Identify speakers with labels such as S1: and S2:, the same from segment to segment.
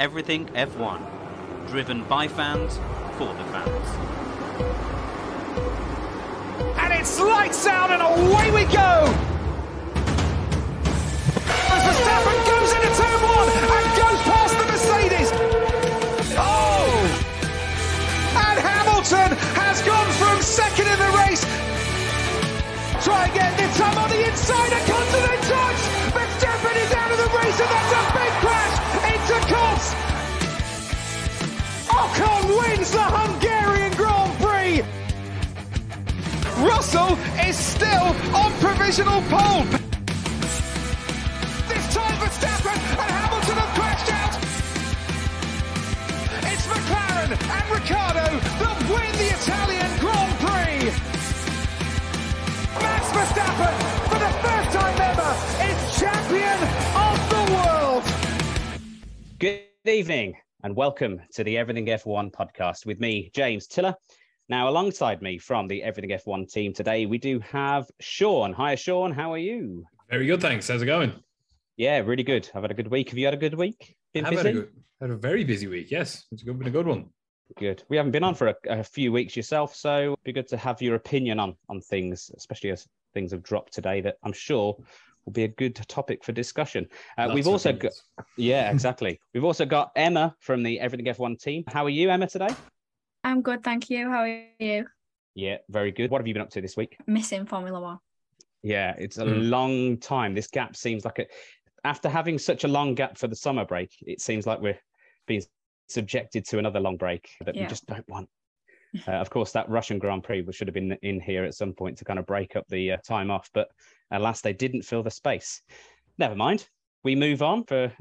S1: Everything F1, driven by fans for the fans.
S2: And it's lights out and away we go! As Verstappen Ocon wins the Hungarian Grand Prix! Russell is still on provisional pole. This time Verstappen and Hamilton have crashed out. It's McLaren and Ricciardo that win the Italian Grand Prix. Max Verstappen, for the first time ever, is champion of the world.
S1: Good evening and welcome to the Everything F1 podcast with me, James Tiller. Now, alongside me from the Everything F1 team today, we do have Sean. Hi, Sean. How are you?
S3: Very good, thanks. How's it going?
S1: Yeah, really good. I've had a good week. Have you had a good week? Been
S3: I've
S1: busy?
S3: had a, good, had a very busy week. Yes, it's been a good one.
S1: Good. We haven't been on for a, a few weeks yourself, so it'd be good to have your opinion on on things, especially as things have dropped today. That I'm sure will be a good topic for discussion. Uh, we've also got, yeah, exactly. we've also got Emma from the Everything F1 team. How are you, Emma, today?
S4: I'm good, thank you. How are you?
S1: Yeah, very good. What have you been up to this week?
S4: Missing Formula One.
S1: Yeah, it's a
S3: Hmm.
S1: long time. This gap seems like a. After having such a long gap for the summer break, it seems like we're being subjected to another long break that we just don't want. Uh, of course, that Russian Grand Prix should have been in here at some point to kind of break up the uh, time off, but alas, they didn't fill the space. Never mind. We move on for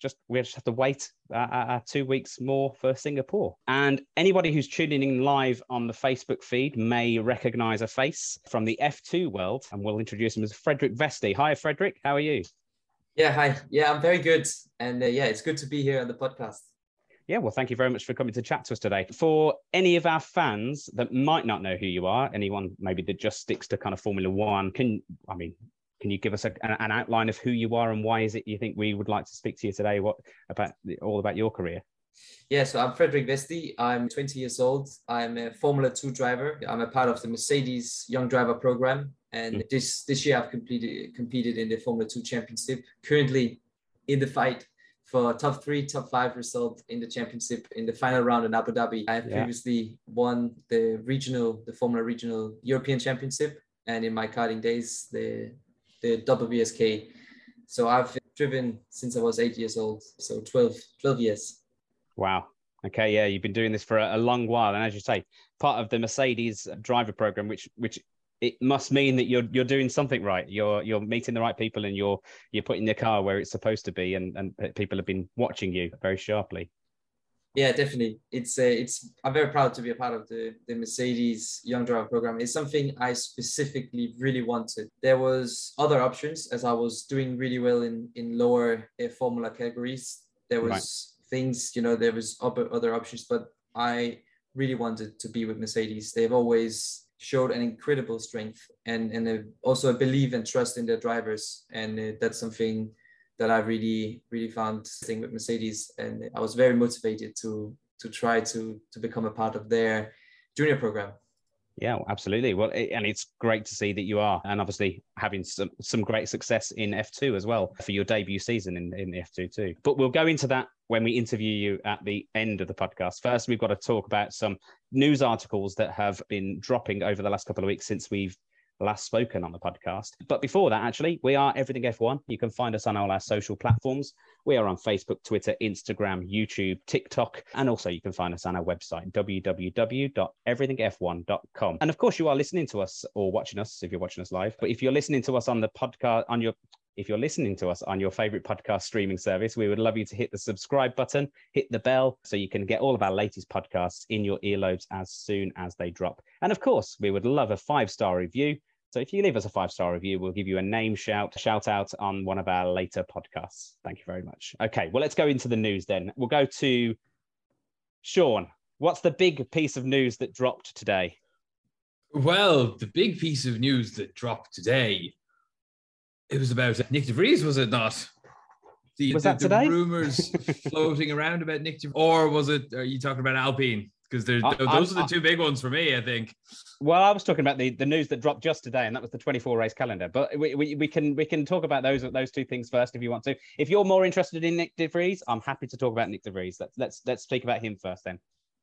S1: just we just have to wait uh, uh, uh, two weeks more for Singapore. And anybody who's tuning in live on the Facebook feed may recognize a face from the F2 world, and we'll introduce him as Frederik Vesti. Hi, Frederik. How are you?
S5: Yeah, hi. Yeah, I'm very good. And uh, yeah, it's good to be here on the podcast.
S1: Yeah, well, thank you very much for coming to chat to us today. For any of our fans that might not know who you are, anyone maybe that just sticks to kind of Formula One, can I mean, can you give us a, an, outline of who you are and why is it you think we would like to speak to you today? What about all about your career?
S5: Yeah, so I'm Frederik Vesti. I'm 20 years old. I'm a Formula 2 driver. I'm a part of the Mercedes Young Driver Program. And hmm. this this year I've completed competed in the Formula 2 Championship. Currently in the fight for top three, top five result in the championship in the final round in Abu Dhabi. I have
S1: Yeah.
S5: previously won the regional, the Formula Regional European Championship, and in my karting days, the the WSK. So I've driven since I was eight years old, so 12, 12 years.
S1: Wow. Okay, yeah, you've been doing this for a, a long while, and as you say, part of the Mercedes driver program, which which it must mean that you're you're doing something right. You're you're meeting the right people, and you're you're putting your car where it's supposed to be, and and people have been watching you very sharply.
S5: Yeah, definitely. It's uh, it's. I'm very proud to be a part of the the Mercedes Young Driver Program. It's something I specifically really wanted. There was other options as I was doing really well in in lower uh, Formula categories. There was
S1: Right.
S5: things, you know, there was other other options, but I really wanted to be with Mercedes. They've always showed an incredible strength and and uh, also a belief and trust in their drivers, and uh, that's something that I really, really found thing with Mercedes, and I was very motivated to to try to to become a part of their junior program.
S1: Yeah, absolutely. Well, it, and it's great to see that you are, and obviously having some some great success in F2 as well for your debut season in, in the F2 too. But we'll go into that when we interview you at the end of the podcast. First, we've got to talk about some news articles that have been dropping over the last couple of weeks since we've last spoken on the podcast. But before that, actually, we are Everything F1. You can find us on all our social platforms. We are on Facebook, Twitter, Instagram, YouTube, TikTok, and also you can find us on our website, www.everythingf1.com. And of course, you are listening to us or watching us if you're watching us live. But if you're listening to us on the podcast, on your if you're listening to us on your favorite podcast streaming service, we would love you to hit the subscribe button, hit the bell so you can get all of our latest podcasts in your earlobes as soon as they drop. And of course, we would love a five star review. So if you leave us a five star review, we'll give you a name shout, shout out on one of our later podcasts. Thank you very much. Okay, well, let's go into the news then. We'll go to Sean. What's the big piece of news that dropped today?
S3: Well, the big piece of news that dropped today, it was about Nick DeVries, was it not? The,
S1: Was
S3: the,
S1: that today?
S3: rumors floating around about Nick, De- or was it? Are you talking about Alpine? Because
S1: I-
S3: those
S1: I-
S3: are the two big ones for me. I think.
S1: Well, I was talking about the, the news that dropped just today, and that was the 24 race calendar. But we, we, we can we can talk about those those two things first if you want to. If you're more interested in Nick De Vries, I'm happy to talk about Nick De Vries. Let's let's let's speak about him first then.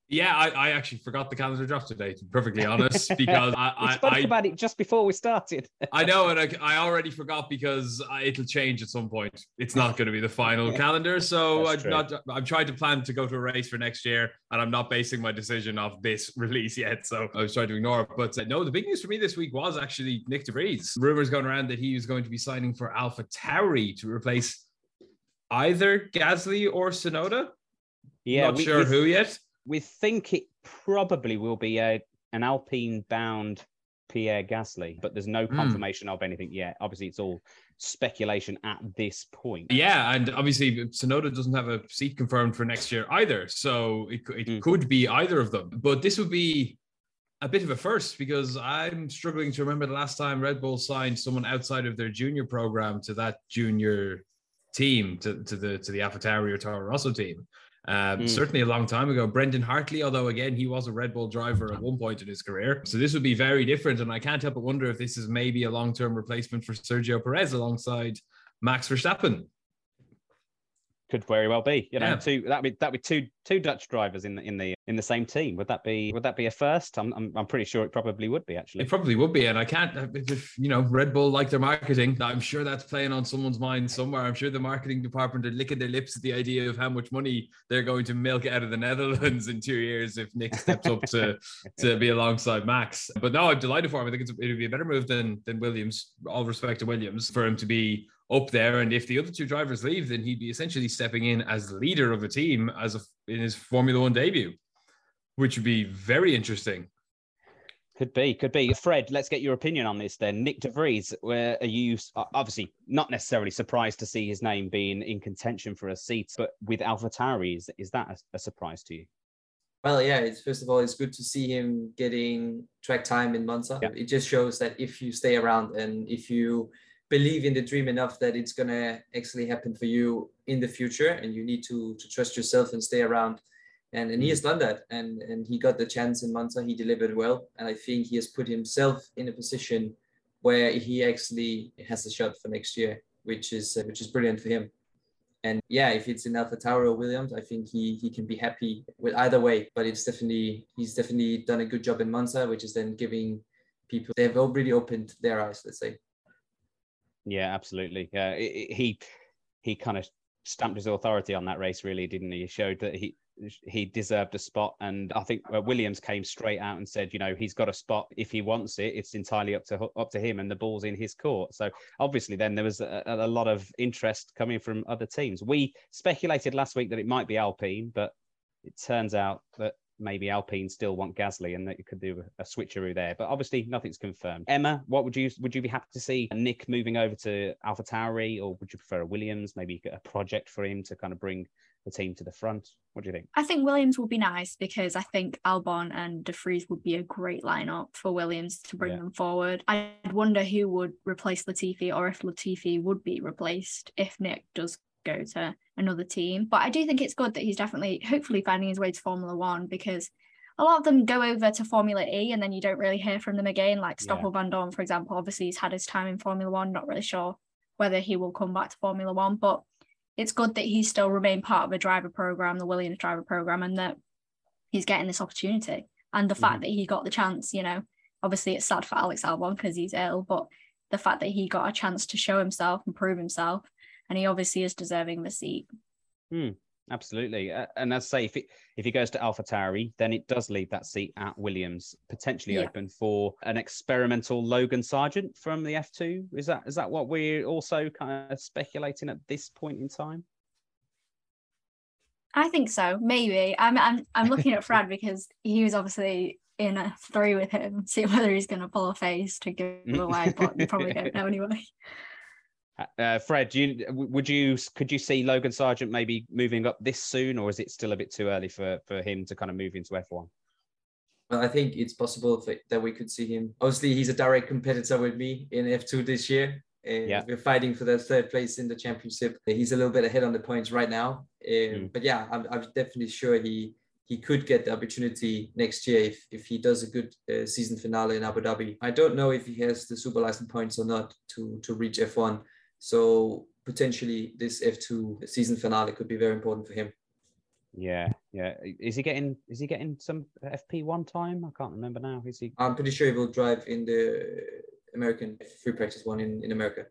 S3: Yeah, I, I actually forgot the calendar drop today. To be perfectly honest, because
S1: we
S3: I,
S1: spoke
S3: I, I
S1: about it just before we started.
S3: I know, and I, I already forgot because I- it'll change at some point. It's not going to be the final calendar, so I'm not. I'm trying to plan to go to a race for next year, and I'm not basing my decision off this release yet. So I was trying to ignore it. But uh, no, the big news for me this week was actually Nick De Vries. Rumors going around that he was going to be signing for Alpha Tauri to replace either Gasly or Tsunoda.
S1: Yeah,
S3: not
S1: we,
S3: sure who yet.
S1: We think it probably will be a an Alpine bound Pierre Gasly, but there's no
S3: Hmm.
S1: confirmation of anything yet. Obviously, it's all speculation at this point.
S3: Yeah, and obviously Tsunoda doesn't have a seat confirmed for next year either, so it, it
S1: Mm.
S3: could be either of them. But this would be a bit of a first because I'm struggling to remember the last time Red Bull signed someone outside of their junior program to that junior team to, to the to the AlphaTauri or Toro Rosso team. Um,
S1: Mm.
S3: Certainly a long time ago. Brendan Hartley, although again he was a Red Bull driver at one point in his career, so this would be very different. And I can't help but wonder if this is maybe a long-term replacement for Sergio Perez alongside Max Verstappen.
S1: Could very well be. You know,
S3: Yeah.
S1: two that be that be two two Dutch drivers in the in the in the same team. Would that be would that be a first? I'm I'm, I'm pretty sure it probably would be actually.
S3: It probably would be, and I can't. Uh, if you know, Red Bull like their marketing, I'm sure that's playing on someone's mind somewhere. I'm sure the marketing department are licking their lips at the idea of how much money they're going to milk out of the Netherlands in two years if Nick steps up to to be alongside Max. But no, I'm delighted for him. I think it's, it'd be a better move than than Williams. All respect to Williams for him to be up there. And if the other two drivers leave, then he'd be essentially stepping in as leader of a team as a, in his Formula One debut, which would be very interesting.
S1: Could be, could be. Fred, let's get your opinion on this then. Nick De Vries, where are you uh, obviously not necessarily surprised to see his name being in contention for a seat, but with AlphaTauri, is, is that a, a surprise to you?
S5: Well, yeah, it's first of all, it's good to see him getting track time in Monza.
S1: Yeah.
S5: It just shows that if you stay around and if you believe in the dream enough that it's gonna actually happen for you in the future, and you need to to trust yourself and stay around. And, and he has done that, and and he got the chance in Monza. He delivered well, and I think he has put himself in a position where he actually has a shot for next year, which is uh, which is brilliant for him. And yeah, if it's in Alpha Tauri or Williams, I think he he can be happy with either way. But it's definitely he's definitely done a good job in Monza, which is then giving people they've already opened their eyes. Let's say.
S1: Yeah, absolutely. It- he he kind of stamped his authority on that race, really, didn't he? He showed that he he deserved a spot, and I think uh, Williams came straight out and said, you know, he's got a spot if he wants it. It's entirely up to up to him, and the ball's in his court. So obviously, then there was a, a lot of interest coming from other teams. We speculated last week that it might be Alpine, but it turns out that maybe Alpine still want Gasly and that you could do a, switcheroo there. But obviously, nothing's confirmed. Emma, what would you would you be happy to see Nick moving over to Alpha Tauri, or would you prefer a Williams? Maybe get a project for him to kind of bring the team to the front. What do you think?
S4: I think Williams will be nice because I think Albon and De Vries would be a great lineup for Williams to bring
S1: Yeah.
S4: them forward. I'd wonder who would replace Latifi or if Latifi would be replaced if Nick does go to another team. But I do think it's good that he's definitely, hopefully, finding his way to Formula One because a lot of them go over to Formula E and then you don't really hear from them again. Like
S1: Yeah.
S4: Stoffel Vandoorne, for example, obviously he's had his time in Formula One, not really sure whether he will come back to Formula One, but it's good that he's still remained part of a driver program, the Williams driver program, and that he's getting this opportunity. And the fact mm-hmm. that he got the chance, you know, obviously it's sad for Alex Albon because he's ill, but the fact that he got a chance to show himself and prove himself, and he obviously is deserving the seat.
S1: Absolutely, uh, and as I say, if it, if he goes to Alpha Tauri, then it does leave that seat at Williams potentially
S4: Yeah.
S1: open for an experimental Logan Sargeant from the F two. Is that is that what we're also kind of speculating at this point in time?
S4: I think so, maybe. I'm I'm I'm looking at Fred because he was obviously in a three with him, see whether he's going to pull a face to give away, but you probably don't know anyway.
S1: Uh, Uh, Fred, do you would you could you see Logan Sargeant maybe moving up this soon, or is it still a bit too early for for him to kind of move into F one?
S5: Well, I think it's possible for, that we could see him. Obviously, he's a direct competitor with me in F2 this year, Uh,
S1: Yeah.
S5: We're fighting for the third place in the championship. He's a little bit ahead on the points right now. Uh,
S1: Mm.
S5: But yeah, I'm, I'm definitely sure he he could get the opportunity next year if, if he does a good uh, season finale in Abu Dhabi. I don't know if he has the super license points or not to, to reach F1. So potentially this F2 season finale could be very important for him.
S1: Yeah, yeah. Is he getting? Is he getting some FP one time? I can't remember now. Is he?
S5: I'm pretty sure he will drive in the American free practice one in, in America.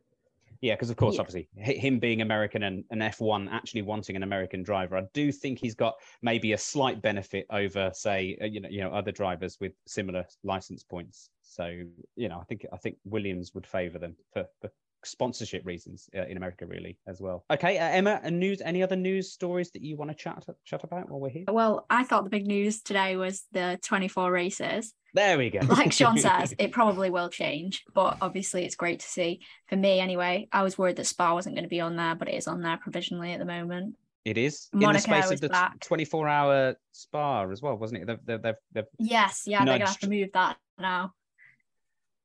S1: Yeah, because of course,
S4: Yeah.
S1: obviously, him being American and an F1 actually wanting an American driver, I do think he's got maybe a slight benefit over, say, uh, you know, you know, other drivers with similar license points. So, you know, I think I think Williams would favour them for, for sponsorship reasons uh, in America, really, as well. Okay, uh, Emma, and news? Any other news stories that you want to chat chat about while we're here?
S4: Well, I thought the big news today was the 24 races.
S1: There we go.
S4: Like Sean says, it probably will change, but obviously it's great to see. For me, anyway, I was worried that Spa wasn't going to be on there, but it is on there provisionally at the moment.
S1: It is in the space of the
S4: back.
S1: 24 hour spa as well, wasn't it? They've, they've, they've, they've,
S4: Yes, yeah, they're going to have to move that now.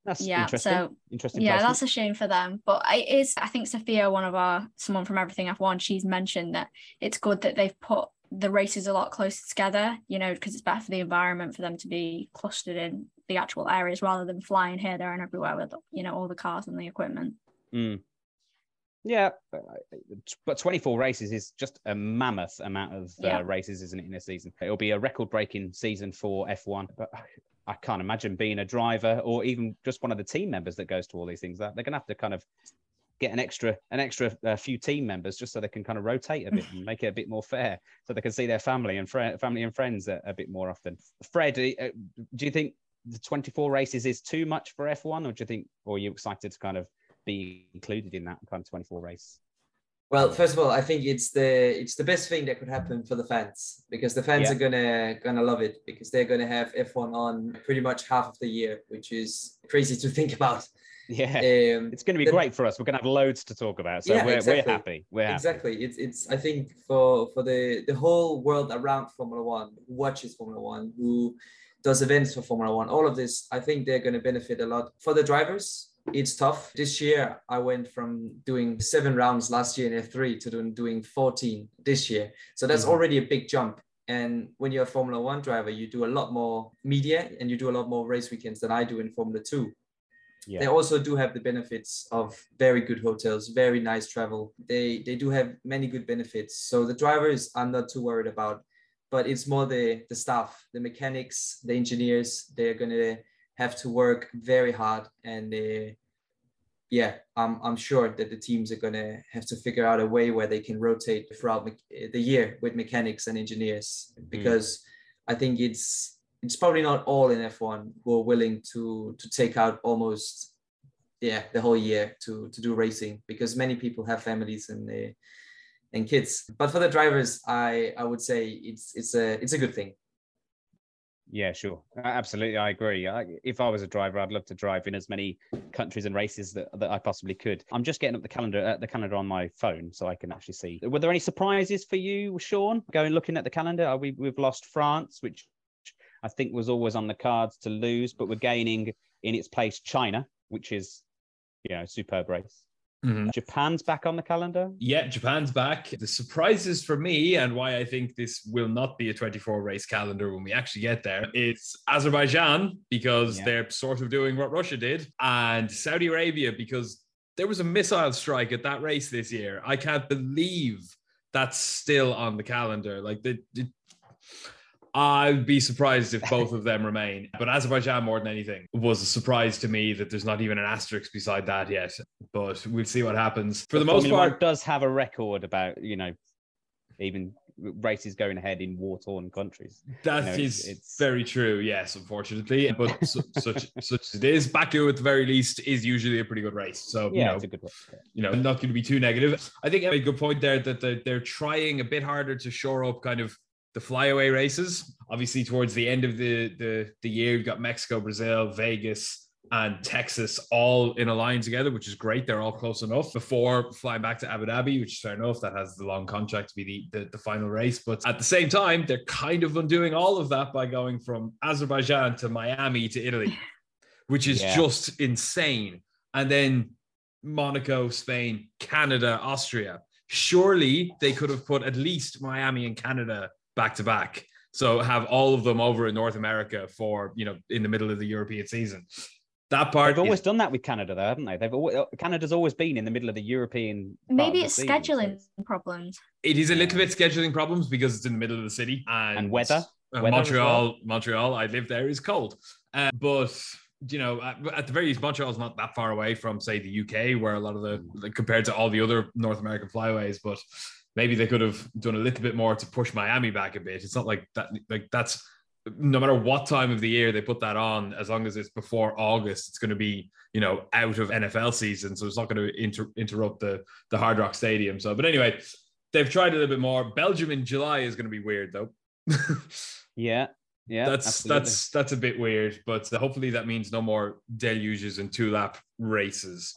S1: That's
S4: Yeah,
S1: interesting.
S4: so
S1: interesting.
S4: yeah,
S1: placement.
S4: that's a shame for them. But it is, I think Sophia, one of our someone from Everything F1, she's mentioned that it's good that they've put the races a lot closer together, you know, because it's better for the environment for them to be clustered in the actual areas rather than flying here, there, and everywhere with you know all the cars and the equipment.
S1: Mm. Yeah, but, uh, 24 races is just a mammoth amount of uh, races, isn't it, in a season? It'll be a record breaking season for F1. But I- can't imagine being a driver or even just one of the team members that goes to all these things. That they're going to have to kind of get an extra an extra uh, few team members just so they can kind of rotate a bit and make it a bit more fair, so they can see their family and fri family and friends a, a bit more often. Fred, uh, do you think the 24 races is too much for F1, or do you think, or are you excited to kind of be included in that kind of 24 race?
S5: Well, first of all, I think it's the it's the best thing that could happen for the fans because the fans
S1: Yeah.
S5: are gonna gonna love it because they're gonna have F1 on pretty much half of the year, which is crazy to think about.
S1: Yeah.
S5: Um,
S1: It's going to be great for us. We're going to have loads to talk about. So
S5: Yeah,
S1: we're,
S5: exactly.
S1: we're happy. We're happy.
S5: exactly. It's it's I think for for the the whole world around Formula One, who watches Formula One, who does events for Formula One, all of this, I think they're going to benefit a lot. For the drivers, it's tough. This year, I went from doing seven rounds last year in F3 to doing doing 14 this year. So that's
S1: Mhm.
S5: already a big jump. And when you're a Formula One driver, you do a lot more media and you do a lot more race weekends than I do in Formula Two.
S1: Yeah.
S5: They also do have the benefits of very good hotels, very nice travel. They they do have many good benefits. So the drivers I'm not too worried about, but it's more the the staff, the mechanics, the engineers. They're gonna have to work very hard, and uh, yeah, I'm I'm sure that the teams are gonna have to figure out a way where they can rotate throughout me- uh, the year with mechanics and engineers mm. because I think it's it's probably not all in F1 who are willing to to take out almost yeah the whole year to to do racing because many people have families and they and kids. But for the drivers, I I would say it's it's a it's a good thing.
S1: Yeah, sure. Absolutely. I agree. I, if I was a driver, I'd love to drive in as many countries and races that, that I possibly could. I'm just getting up the calendar, uh, the calendar on my phone so I can actually see. Were there any surprises for you, Sean? Going looking at the calendar, Are we, we've lost France, which I think was always on the cards to lose, but we're gaining in its place China, which is, you know, superb race.
S3: Mhm.
S1: Japan's back on the calendar.
S3: Yeah, Japan's back. The surprises for me and why I think this will not be a 24 race calendar when we actually get there is Azerbaijan because
S1: Yeah.
S3: they're sort of doing what Russia did, and Saudi Arabia because there was a missile strike at that race this year. I can't believe that's still on the calendar. Like the, the I'd be surprised if both of them remain. But Azerbaijan, more than anything, was a surprise to me that there's not even an asterisk beside that yet. But we'll see what happens. For the most
S1: Formula
S3: part,
S1: does have a record about you know even races going ahead in war-torn countries.
S3: That
S1: know,
S3: is
S1: it's- it's-
S3: very true. Yes, unfortunately, but su- such such as it is. Baku, at the very least, is usually a pretty good race. So
S1: Yeah,
S3: you know,
S1: it's a good one.
S3: you know, not going to be too negative. I think you made a good point there that they're, they're trying a bit harder to shore up kind of the flyaway races. Obviously, towards the end of the the the year, you've got Mexico, Brazil, Vegas. And Texas all in a line together, which is great. They're all close enough before flying back to Abu Dhabi, which is fair enough. That has the long contract to be the, the, the final race. But at the same time, they're kind of undoing all of that by going from Azerbaijan to Miami to Italy, which is
S1: Yeah.
S3: just insane. And then Monaco, Spain, Canada, Austria. Surely they could have put at least Miami and Canada back to back. So have all of them over in North America for, you know, in the middle of the European season. That part
S1: They've always
S3: is-
S1: done that with Canada, though, haven't they? They've always, Canada's always been in the middle of the European.
S4: Maybe
S1: the
S4: it's
S1: season,
S4: scheduling
S1: it's-
S4: problems.
S3: it is a little bit scheduling problems because it's in the middle of the city and,
S1: And weather.
S3: uh,
S1: Weather as
S3: Montreal, Montreal, I live there is cold. Uh, but you know, at, at the very least, Montreal's not that far away from, say, the UK, where a lot of the like, compared to all the other North American flyaways. But maybe they could have done a little bit more to push Miami back a bit. It's not like that. Like that's no matter what time of the year they put that on, as long as it's before August, it's going to be you know out of NFL season, so it's not going to inter- interrupt the the Hard Rock Stadium. So, but anyway, they've tried a little bit more. Belgium in July is going to be weird though.
S1: Yeah, yeah.
S3: that's
S1: absolutely.
S3: that's that's a bit weird, but hopefully that means no more deluges and two lap races,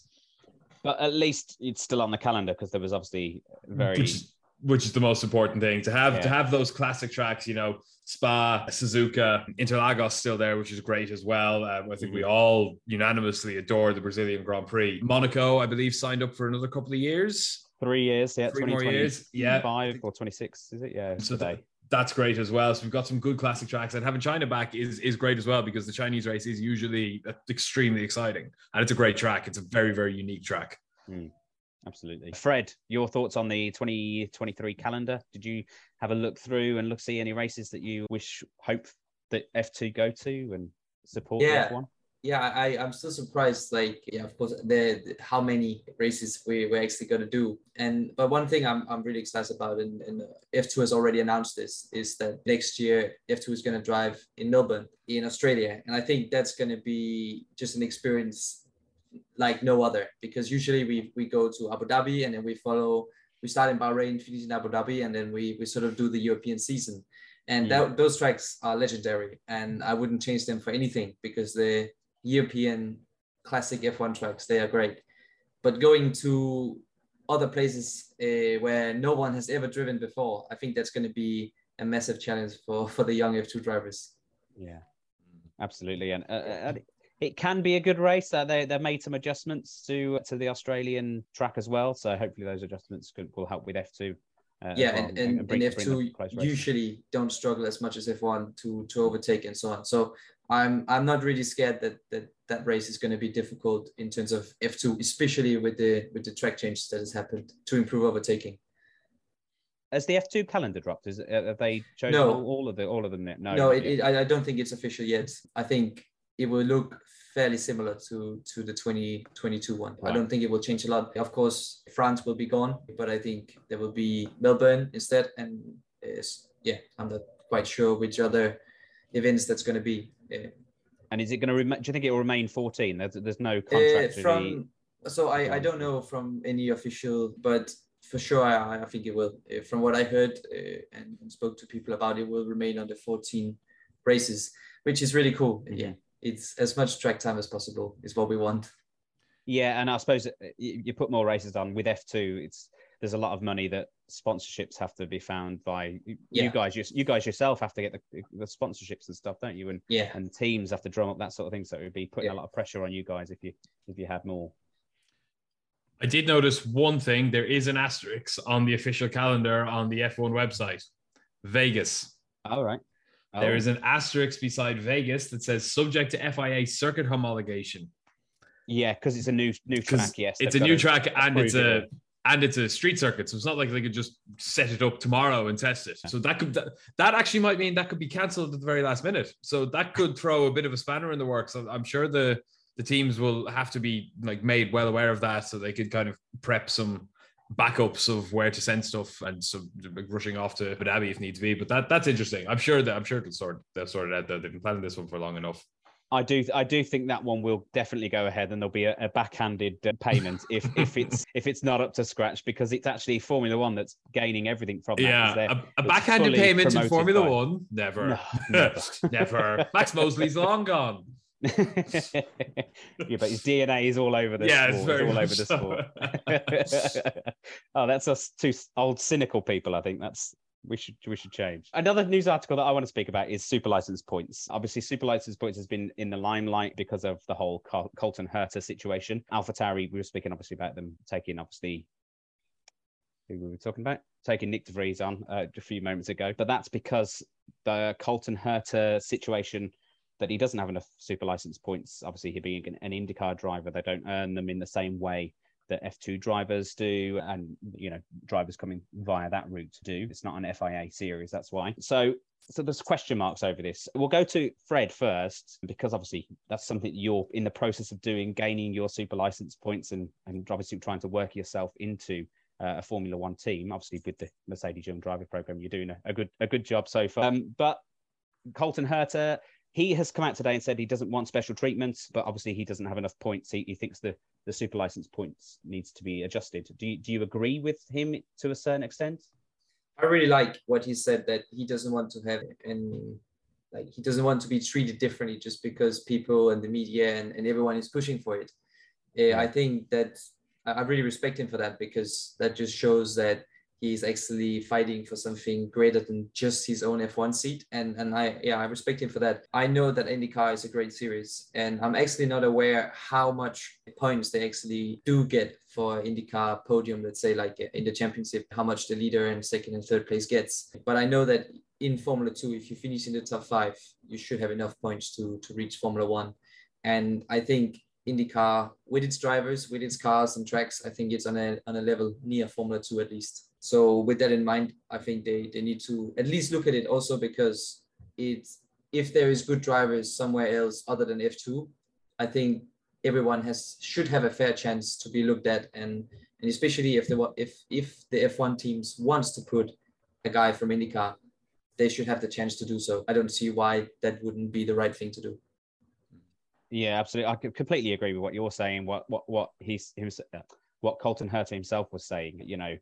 S1: But at least it's still on the calendar because there was obviously very.
S3: which is, which is the most important thing to have to have those classic tracks. You know, Spa, Suzuka, Interlagos still there, which is great as well. Uh, I think we
S1: Mm-hmm.
S3: all unanimously adore the Brazilian Grand Prix. Monaco, I believe, signed up for another couple of years.
S1: Three years, yeah,
S3: Three more
S1: 2025
S3: years, yeah.
S1: five or 26, is it? Yeah,
S3: So
S1: today.
S3: That's great as well. So we've got some good classic tracks, and having China back is is great as well because the Chinese race is usually extremely exciting, and it's a great track. It's a very very unique track.
S1: Mm, absolutely. Fred, your thoughts on the 2023 calendar? Did you have a look through and look see any races that you wish, hope that F2 go to and support
S5: Yeah.
S1: F1?
S5: Yeah i i'm still surprised like yeah of course the, how many races we, we're actually going to do. And but one thing i'm, I'm really excited about and, and f2 has already announced this is that next year f2 is going to drive in melbourne in australia. And i think that's going to be just an experience like no other because usually we we go to abu dhabi and then we follow we start in bahrain finish in abu dhabi and then we we sort of do the european season. And mm. that, those tracks are legendary and i wouldn't change them for anything because the european classic f1 tracks they are great but going to other places uh, where no one has ever driven before i think that's going to be a massive challenge for for the young f2 drivers
S1: Yeah, absolutely. And uh, uh, it can be a good race. Uh, they, they've made some adjustments to to the Australian track as well. So hopefully those adjustments could, will help with F2. Uh,
S5: yeah and, and, and
S1: bring the
S5: f2 usually don't struggle as much as f1 to to overtake and so on so i'm i'm not really scared that that that race is going to be difficult in terms of f2 especially with the with the track changes that has happened to improve overtaking
S1: Has the F2 calendar dropped? Is have they chosen
S5: No.
S1: all, all of the all of them? yet? No,
S5: no it, it, I, I don't think it's official yet i think it will look fairly similar to to the 2022 one i don't think it will change a lot of course france will be gone but i think there will be melbourne instead and uh, yeah i'm not quite sure which other events that's going to be Uh,
S1: And is it going to remain? Do you think it will remain 14? There's, there's no
S5: Uh,
S1: contract. the-
S5: from so I, I don't know from any official, but for sure I, I think it will. Uh, from what I heard uh, and, and spoke to people about, it will remain under 14 races, which is really cool.
S1: Mhm.
S5: Yeah, it's as much track time as possible is what we want.
S1: Yeah, and I suppose uh, you, you put more races on with F2. It's there's a lot of money that sponsorships have to be found by you
S5: Yeah.
S1: you guys. You, you guys yourself have to get the, the sponsorships and stuff, don't you? And
S5: Yeah,
S1: and teams have to drum up that sort of thing. So it would be putting
S5: Yeah.
S1: a lot of pressure on you guys if you if you had more.
S3: I did notice one thing. There is an asterisk on the official calendar on the F1 website. Vegas.
S1: All right.
S3: There oh. is an asterisk beside Vegas that says subject to FIA circuit homologation.
S1: yeah, because it's a new new track. Yes,
S3: it's a new track and it's a
S1: it
S3: and it's a street circuit, so it's not like they could just set it up tomorrow and test it. So that could that, that actually might mean that could be cancelled at the very last minute. So that could throw a bit of a spanner in the works. I'm, I'm sure the the teams will have to be like made well aware of that, so they could kind of prep some backups of where to send stuff and so rushing off to Abu Dhabi if needs be. But that that's interesting. I'm sure that I'm sure it'll sort they'll sort it out. Though. They've been planning this one for long enough.
S1: I do I do think that one will definitely go ahead, and there'll be a, a backhanded uh, payment if if it's if it's not up to scratch because it's actually Formula One that's gaining everything from that.
S3: Yeah, a, a backhanded payment in Formula
S1: by-
S3: One, never,
S1: No, never.
S3: never. Max Mosley's long gone.
S1: yeah, but his DNA is all over the
S3: yeah,
S1: sport.
S3: it's very
S1: all over the sport. oh, that's us two old cynical people. I think that's we should we should change. Another news article that I want to speak about is super license points. Obviously, super license points has been in the limelight because of the whole Col- Colton Herta situation. AlphaTauri, we were speaking obviously about them taking obviously who we were talking about taking Nick De Vries on uh, a few moments ago, but that's because the Colton Herta situation that he doesn't have enough super license points. Obviously, he being an, IndyCar driver, they don't earn them in the same way that F2 drivers do, and you know drivers coming via that route to do. It's not an FIA series, that's why. So. So there's question marks over this. We'll go to Fred first because obviously that's something you're in the process of doing, gaining your super license points and and obviously trying to work yourself into uh, a Formula One team. Obviously, with the Mercedes Young Driver Program, you're doing a, a good a good job so far. Um, but Colton Herta, he has come out today and said he doesn't want special treatments, but obviously he doesn't have enough points. He, he thinks the the super license points needs to be adjusted. Do you, do you agree with him to a certain extent?
S5: I really like what he said that he doesn't want to have any like he doesn't want to be treated differently just because people and the media and, and everyone is pushing for it. Uh, I think that I really respect him for that because that just shows that he's actually fighting for something greater than just his own F1 seat. And and I yeah, I respect him for that. I know that IndyCar is a great series, and I'm actually not aware how much points they actually do get for IndyCar podium, let's say like uh, in the championship, how much the leader and second and third place gets. But I know that in Formula Two, if you finish in the top five, you should have enough points to to reach Formula One. And I think IndyCar with its drivers, with its cars and tracks, I think it's on a on a level near Formula Two at least. So with that in mind, I think they, they need to at least look at it also because it's if there is good drivers somewhere else other than F2, I think everyone has should have a fair chance to be looked at and and especially if the if if the F1 teams wants to put a guy from IndyCar, they should have the chance to do so. I don't see why that wouldn't be the right thing to do.
S1: Yeah, absolutely. I completely agree with what you're saying. What what what he's himself, what Colton Herta himself was saying. You know,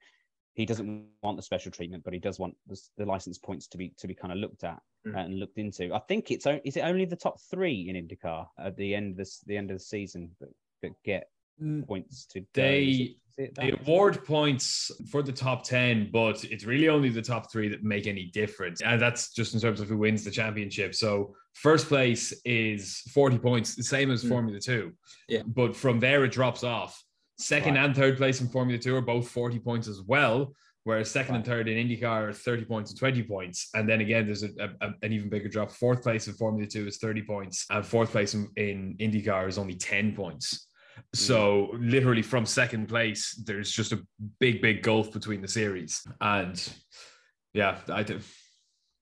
S1: he doesn't want the special treatment, but he does want the, the license points to be to be kind of looked at mm. and looked into. I think it's is it only the top three in IndyCar at the end of this the end of the season that, that get mm. points to
S3: they they award points for the top 10 but it's really only the top three that make any difference and that's just in terms of who wins the championship so first place is 40 points the same as mm. formula 2
S5: yeah
S3: but from there it drops off Second right. and third place in Formula Two are both 40 points as well, whereas second right. and third in IndyCar are 30 points and 20 points. And then again, there's a, a, an even bigger drop. Fourth place in Formula Two is 30 points, and fourth place in, in IndyCar is only 10 points. So mm. literally from second place, there's just a big, big gulf between the series. And yeah, I do.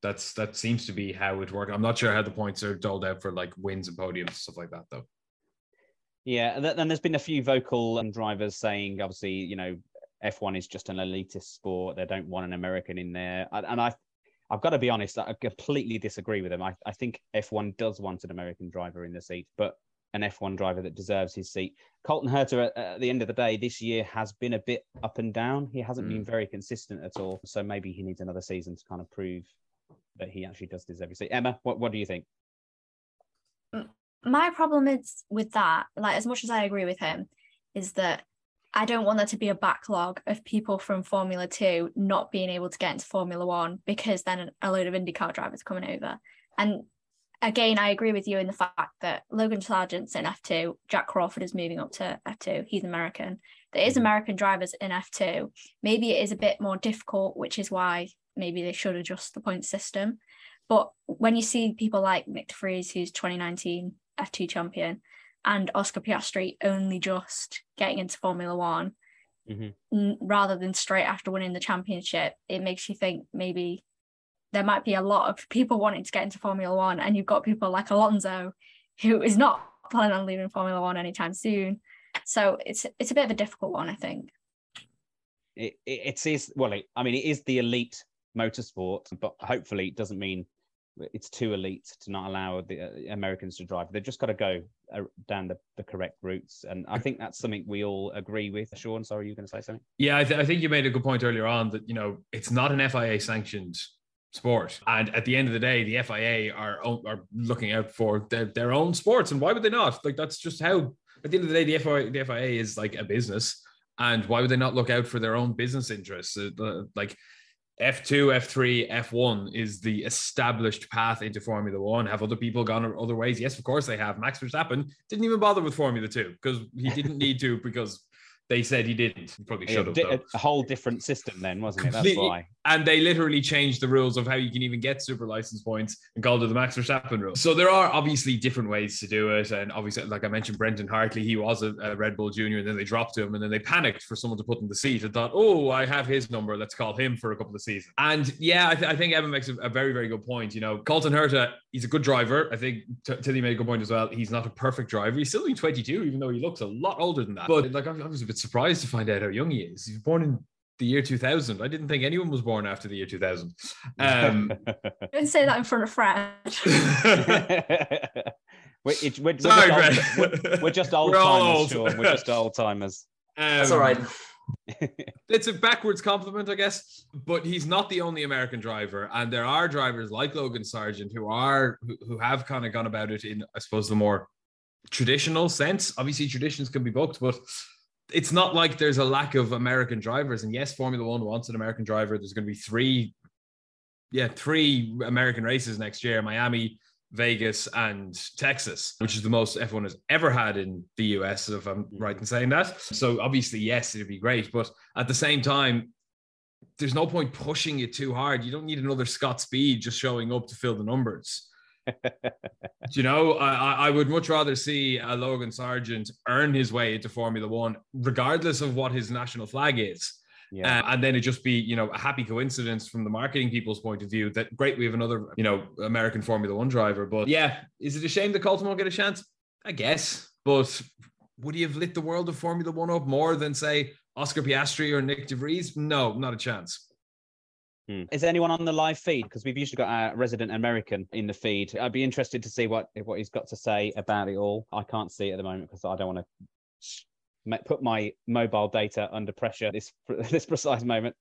S3: That's that seems to be how it works. I'm not sure how the points are doled out for like wins and podiums stuff like that though.
S1: Yeah, and then there's been a few vocal um, drivers saying, obviously, you know, F1 is just an elitist sport. They don't want an American in there, and I, I've got to be honest, I completely disagree with them. I, I think F1 does want an American driver in the seat, but an F1 driver that deserves his seat. Colton Herta, at, at, the end of the day, this year has been a bit up and down. He hasn't mm. been very consistent at all. So maybe he needs another season to kind of prove that he actually does deserve his seat. Emma, what, what do you think?
S4: Uh, my problem is with that, like as much as I agree with him, is that I don't want there to be a backlog of people from Formula Two not being able to get into Formula One because then a load of IndyCar drivers coming over. And again, I agree with you in the fact that Logan Sargeant's in F2, Jak Crawford is moving up to F2. He's American. There is mm-hmm. American drivers in F2. Maybe it is a bit more difficult, which is why maybe they should adjust the point system. But when you see people like Nick Vries, who's 2019 F2 champion, and Oscar Piastri only just getting into Formula One mm-hmm. rather than straight after winning the championship, it makes you think maybe there might be a lot of people wanting to get into Formula One, and you've got people like Alonso who is not planning on leaving Formula One anytime soon. So it's it's a bit of a difficult one, I think.
S1: It, it, it is well, it, I mean, it is the elite motorsport, but hopefully it doesn't mean it's too elite to not allow the uh, Americans to drive. They've just got to go uh, down the, the correct routes, and I think that's something we all agree with. Sean, sorry, you going to say something?
S3: Yeah, I, th- I think you made a good point earlier on that you know it's not an FIA sanctioned sport, and at the end of the day, the FIA are are looking out for their, their own sports, and why would they not? Like that's just how. At the end of the day, the FIA, the FIA is like a business, and why would they not look out for their own business interests? Uh, like F2, F3, F1 is the established path into Formula One. Have other people gone other ways? Yes, of course they have. Max Verstappen didn't even bother with Formula Two because he didn't need to because they said he didn't. He probably should have.
S1: Di- a whole different system then, wasn't it? That's why.
S3: And they literally changed the rules of how you can even get super license points and called it the Max Verstappen rule. So there are obviously different ways to do it. And obviously, like I mentioned, Brendan Hartley, he was a, a Red Bull junior, and then they dropped him, and then they panicked for someone to put in the seat and thought, oh, I have his number. Let's call him for a couple of seasons. And yeah, I, th- I think Evan makes a, a very, very good point. You know, Colton Herta, he's a good driver. I think T- Tilly made a good point as well. He's not a perfect driver. He's still only 22, even though he looks a lot older than that. But like, I I was a bit surprised to find out how young he is. He's born in the year 2000. I didn't think anyone was born after the year 2000. Um,
S4: Don't say that in front of Fred.
S1: we're, it- we're, we're
S3: Sorry,
S1: just old,
S3: Fred.
S1: we're, we're just old timers,
S3: old.
S1: Sean. We're just old timers.
S5: That's
S3: Um,
S5: all right.
S3: it's a backwards compliment, I guess. But he's not the only American driver, and there are drivers like Logan Sargeant who are who, have kind of gone about it in, I suppose, the more traditional sense. Obviously, traditions can be booked, but it's not like there's a lack of American drivers. And yes, Formula One wants an American driver. There's going to be three, yeah, three American races next year: Miami. Vegas and Texas, which is the most F1 has ever had in the US, if I'm mm-hmm. right in saying that. So obviously, yes, it'd be great. But at the same time, there's no point pushing it too hard. You don't need another Scott Speed just showing up to fill the numbers. Do you know, I, I I would much rather see a Logan Sargeant earn his way into Formula One, regardless of what his national flag is.
S1: Yeah.
S3: Uh, and then it just be, you know, a happy coincidence from the marketing people's point of view that great, we have another, you know, American Formula One driver. But yeah, is it a shame that Colton won't get a chance? I guess. But would he have lit the world of Formula One up more than, say, Oscar Piastri or Nick DeVries? No, not a chance.
S1: Hmm. Is anyone on the live feed? Because we've usually got a resident American in the feed. I'd be interested to see what what he's got to say about it all. I can't see it at the moment because I don't want to put my mobile data under pressure this this precise moment.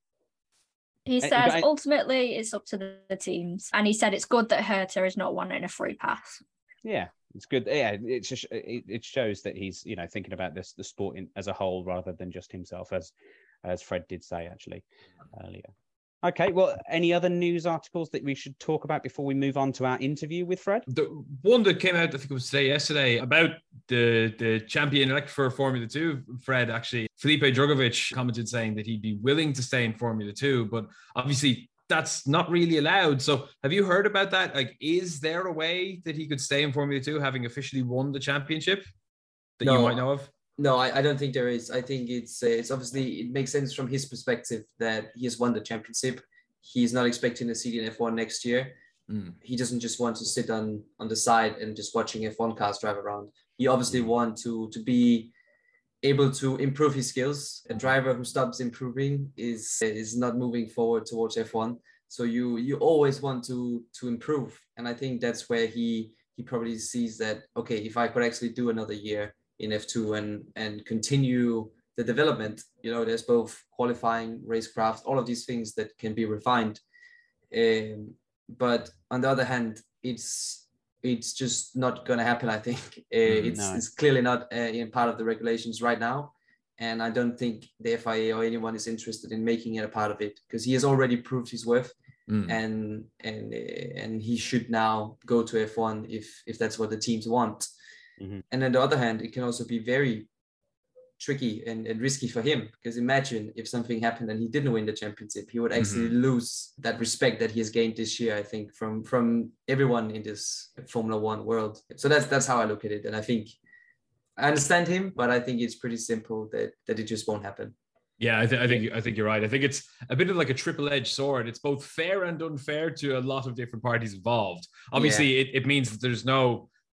S4: He eh,
S1: you
S4: says ultimately it's up to the, teams, and he said it's good that Herta is not wanting a free pass.
S1: Yeah, it's good. Yeah, it just it, it shows that he's you know thinking about this the sport in, as a whole rather than just himself, as as Fred did say actually earlier. Okay, well, any other news articles that we should talk about before we move on to our interview with Fred?
S3: The one that came out, I think it was today, yesterday, about the the champion elect for Formula Two, Fred. Actually, Felipe Drugovich commented saying that he'd be willing to stay in Formula Two, but obviously that's not really allowed. So, have you heard about that? Like, is there a way that he could stay in Formula Two, having officially won the championship that you might know of?
S5: No, I, I don't think there is. I think it's uh, it's obviously it makes sense from his perspective that he has won the championship. He's not expecting a seat in F1 next year.
S3: Mm.
S5: He doesn't just want to sit on on the side and just watching F1 cars drive around. He obviously want to to be able to improve his skills. A driver who stops improving is is not moving forward towards F1. So you you always want to to improve, and I think that's where he he probably sees that okay, if I could actually do another year in F2 and and continue the development, you know, there's both qualifying, racecraft, all of these things that can be refined. Um, but on the other hand, it's it's just not going to happen. I think Uh, it's
S1: no.
S5: it's clearly not uh, in part of the regulations right now, and I don't think the FIA or anyone is interested in making it a part of it because he has already proved his worth,
S3: Mm.
S5: and and uh, and he should now go to F1 if if that's what the teams want.
S1: Mhm.
S5: And on the other hand, it can also be very tricky and, and risky for him because imagine if something happened and he didn't win the championship he would actually lose that respect that he has gained this year i think from from everyone in this formula one world so that's that's how i look at it and i think i understand him but i think it's pretty simple that that it just won't happen
S3: Yeah, I, th- I think I think you're right. I think it's a bit of like a triple-edged sword. It's both fair and unfair to a lot of different parties involved. Obviously, it, it means that there's no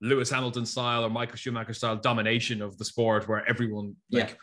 S3: Lewis Hamilton style or Michael Schumacher style domination of the sport where everyone like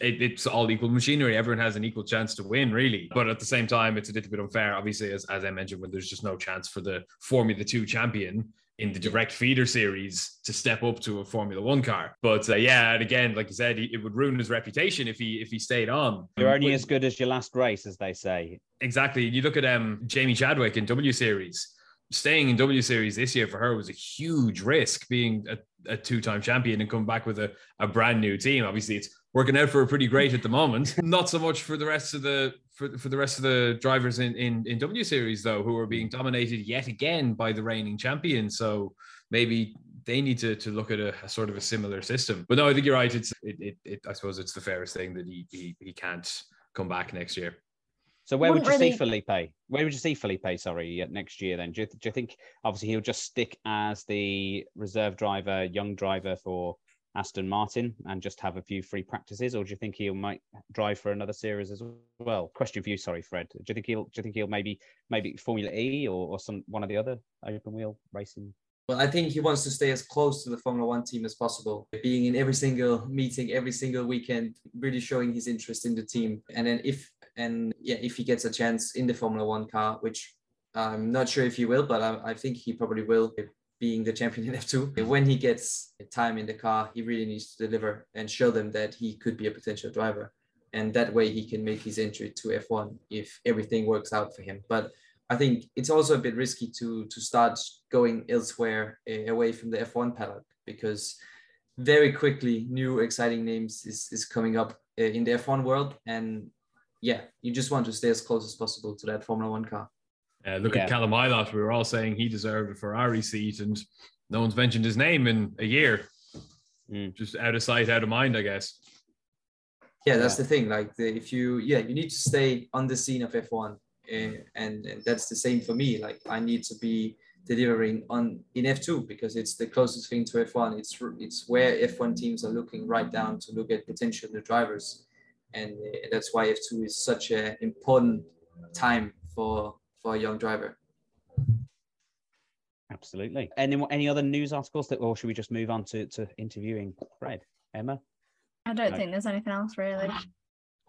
S3: it, it's all equal machinery. Everyone has an equal chance to win, really. But at the same time, it's a little bit unfair. Obviously, as, as I mentioned, when there's just no chance for the Formula Two champion in the direct feeder series to step up to a Formula One car. But uh, yeah, and again, like you said, he, it would ruin his reputation if he if he stayed on.
S1: You're only as good as your last race, as they say.
S3: Exactly. You look at um Jamie Chadwick in W Series. Staying in W Series this year for her was a huge risk, being a, a two-time champion and coming back with a, a brand new team. Obviously, it's working out for a pretty great at the moment. Not so much for the rest of the for, for the rest of the drivers in, in in W Series though, who are being dominated yet again by the reigning champion. So maybe they need to, to look at a, a, sort of a similar system. But no, I think you're right. It's it, it, it I suppose it's the fairest thing that he, he he can't come back next year.
S1: So where would you really... see Felipe? Where would you see Felipe? Sorry, uh, next year then. Do you, do you think obviously he'll just stick as the reserve driver, young driver for Aston Martin and just have a few free practices, or do you think he might drive for another series as well? Question for you, sorry, Fred. Do you think he'll do you think he'll maybe maybe Formula E or, or some one of the other open wheel racing?
S5: Well, I think he wants to stay as close to the Formula One team as possible, being in every single meeting, every single weekend, really showing his interest in the team. And then if and yeah, if he gets a chance in the Formula One car, which I'm not sure if he will, but I, I think he probably will being the champion in F2. When he gets time in the car, he really needs to deliver and show them that he could be a potential driver. And that way he can make his entry to F1 if everything works out for him. But I think it's also a bit risky to to start going elsewhere uh, away from the F1 paddock because very quickly new exciting names is, is coming up uh, in the F1 world. And yeah, you just want to stay as close as possible to that Formula One car.
S3: Uh, look yeah. at Callum Ilott. We were all saying he deserved a Ferrari seat, and no one's mentioned his name in a year. Mm. Just out of sight, out of mind, I guess.
S5: Yeah, that's yeah. the thing. Like, the, if you, yeah, you need to stay on the scene of F1, uh, and, and that's the same for me. Like, I need to be delivering on in F2 because it's the closest thing to F1. It's it's where F1 teams are looking right down to look at potential new drivers, and uh, that's why F2 is such an important time for for a young driver.
S1: Absolutely. Any any other news articles that, or should we just move on to to interviewing Fred, Emma?
S4: I don't no. think there's anything else really.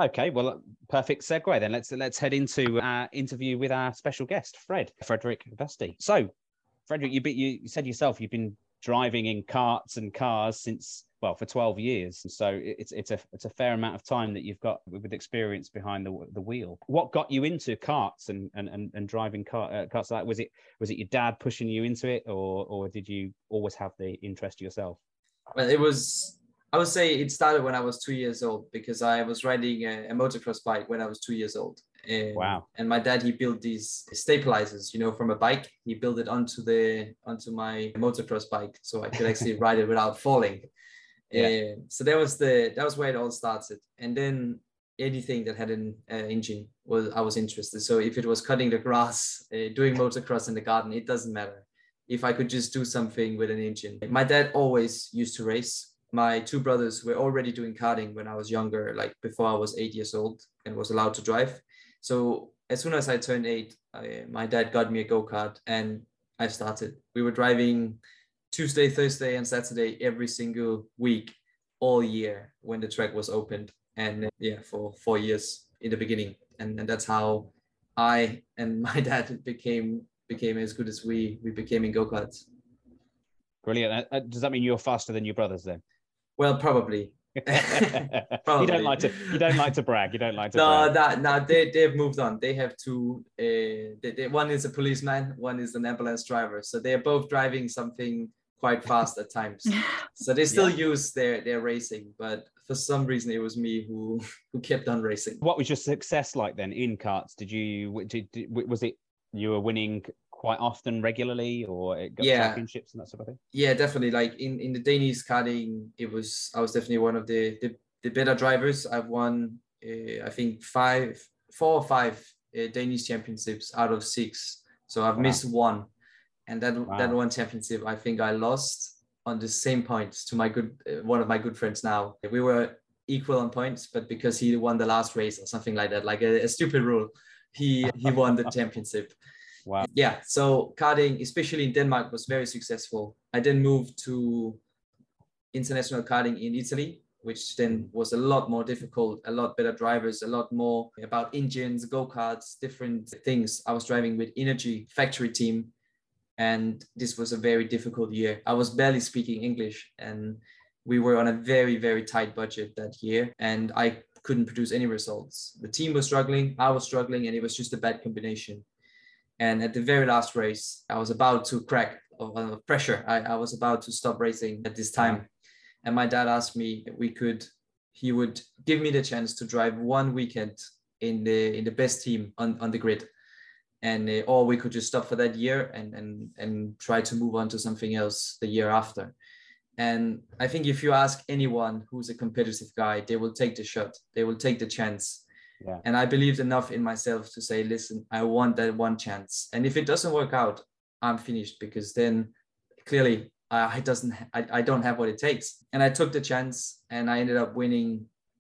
S1: Okay, well, perfect segue then. Let's let's head into our interview with our special guest, Fred Frederik Vesti. So, Frederik, you you said yourself you've been driving in karts and cars since well for 12 years so it's it's a it's a fair amount of time that you've got with experience behind the the wheel what got you into karts and and and, and driving car, uh, karts like was it was it your dad pushing you into it or or did you always have the interest yourself
S5: well it was I would say it started when I was two years old because I was riding a, a motocross bike when I was two years old. And,
S1: wow!
S5: And my dad he built these stabilizers, you know, from a bike. He built it onto the onto my motocross bike, so I could actually ride it without falling. Yeah. Uh, so that was the that was where it all started. And then anything that had an uh, engine was I was interested. So if it was cutting the grass, uh, doing motocross in the garden, it doesn't matter. If I could just do something with an engine. My dad always used to race my two brothers were already doing karting when I was younger, like before I was eight years old and was allowed to drive. So as soon as I turned eight, I, my dad got me a go kart and I started. We were driving Tuesday, Thursday, and Saturday every single week all year when the track was opened. And uh, yeah, for four years in the beginning. And, and that's how I and my dad became became as good as we we became in go karts.
S1: Brilliant. Uh, does that mean you're faster than your brothers then?
S5: Well, probably.
S1: probably. You don't like to. You don't like to brag. You don't like to.
S5: No,
S1: brag.
S5: that no, they they've moved on. They have two. Uh, they, they, one is a policeman. One is an ambulance driver. So they are both driving something quite fast at times. So they still yeah. use their their racing, but for some reason it was me who who kept on racing.
S1: What was your success like then in karts? Did you did, did was it you were winning quite often regularly or yeah. championships and that sort of thing?
S5: Yeah, definitely. Like in, in the Danish karting, it was I was definitely one of the the, the better drivers. I've won uh, I think five, four or five uh, Danish championships out of six. So I've wow. missed one, and that wow. that one championship I think I lost on the same points to my good uh, one of my good friends now. We were equal on points, but because he won the last race or something like that, like a, a stupid rule, he he won the championship.
S1: Wow.
S5: Yeah. So karting, especially in Denmark, was very successful. I then moved to international karting in Italy, which then was a lot more difficult, a lot better drivers, a lot more about engines, go karts, different things. I was driving with Energy factory team, and this was a very difficult year. I was barely speaking English, and we were on a very very tight budget that year, and I couldn't produce any results. The team was struggling, I was struggling, and it was just a bad combination. And at the very last race, I was about to crack of, pressure. I, I was about to stop racing at this time. And my dad asked me if we could he would give me the chance to drive one weekend in the in the best team on, on the grid and uh, or we could just stop for that year and and and try to move on to something else the year after and i think if you ask anyone who's a competitive guy they will take the shot they will take the chance
S1: Yeah.
S5: and i believed enough in myself to say listen i want that one chance and if it doesn't work out i'm finished because then clearly I doesn't I, I don't have what it takes and I took the chance and I ended up winning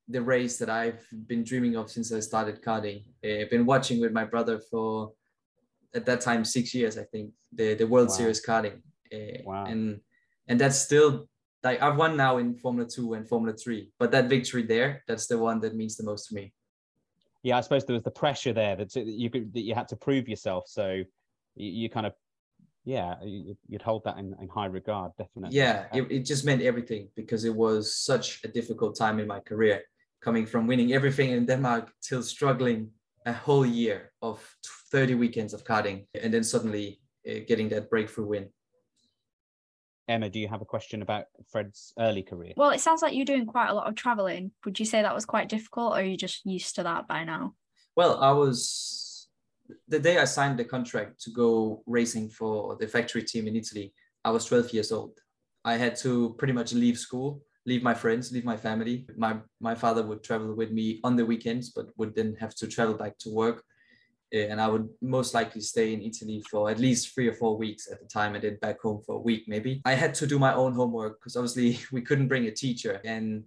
S5: the race that I've been dreaming of since I started karting. Uh, I've been watching with my brother for at that time six years I think the the World
S1: Wow.
S5: Series karting Uh,
S1: Wow.
S5: and and that's still like I've won now in Formula Two and Formula Three but that victory there that's the one that means the most to me.
S1: Yeah, I suppose there was the pressure there that you could that you had to prove yourself. So you, you kind of, yeah, you, you'd hold that in, in high regard, definitely.
S5: yeah
S1: Uh,
S5: it, it just meant everything because it was such a difficult time in my career coming from winning everything in denmark till struggling a whole year of 30 weekends of karting and then suddenly uh, getting that breakthrough win
S1: Emma, do you have a question about Fred's early career?
S4: Well, it sounds like you're doing quite a lot of traveling. Would you say that was quite difficult, or are you just used to that by now?
S5: well i was the day i signed the contract to go racing for the factory team in italy i was 12 years old i had to pretty much leave school leave my friends leave my family my my father would travel with me on the weekends but would then have to travel back to work Eh, and i would most likely stay in italy for at least three or four weeks at the time I did back home for a week maybe. I had to do my own homework because obviously we couldn't bring a teacher and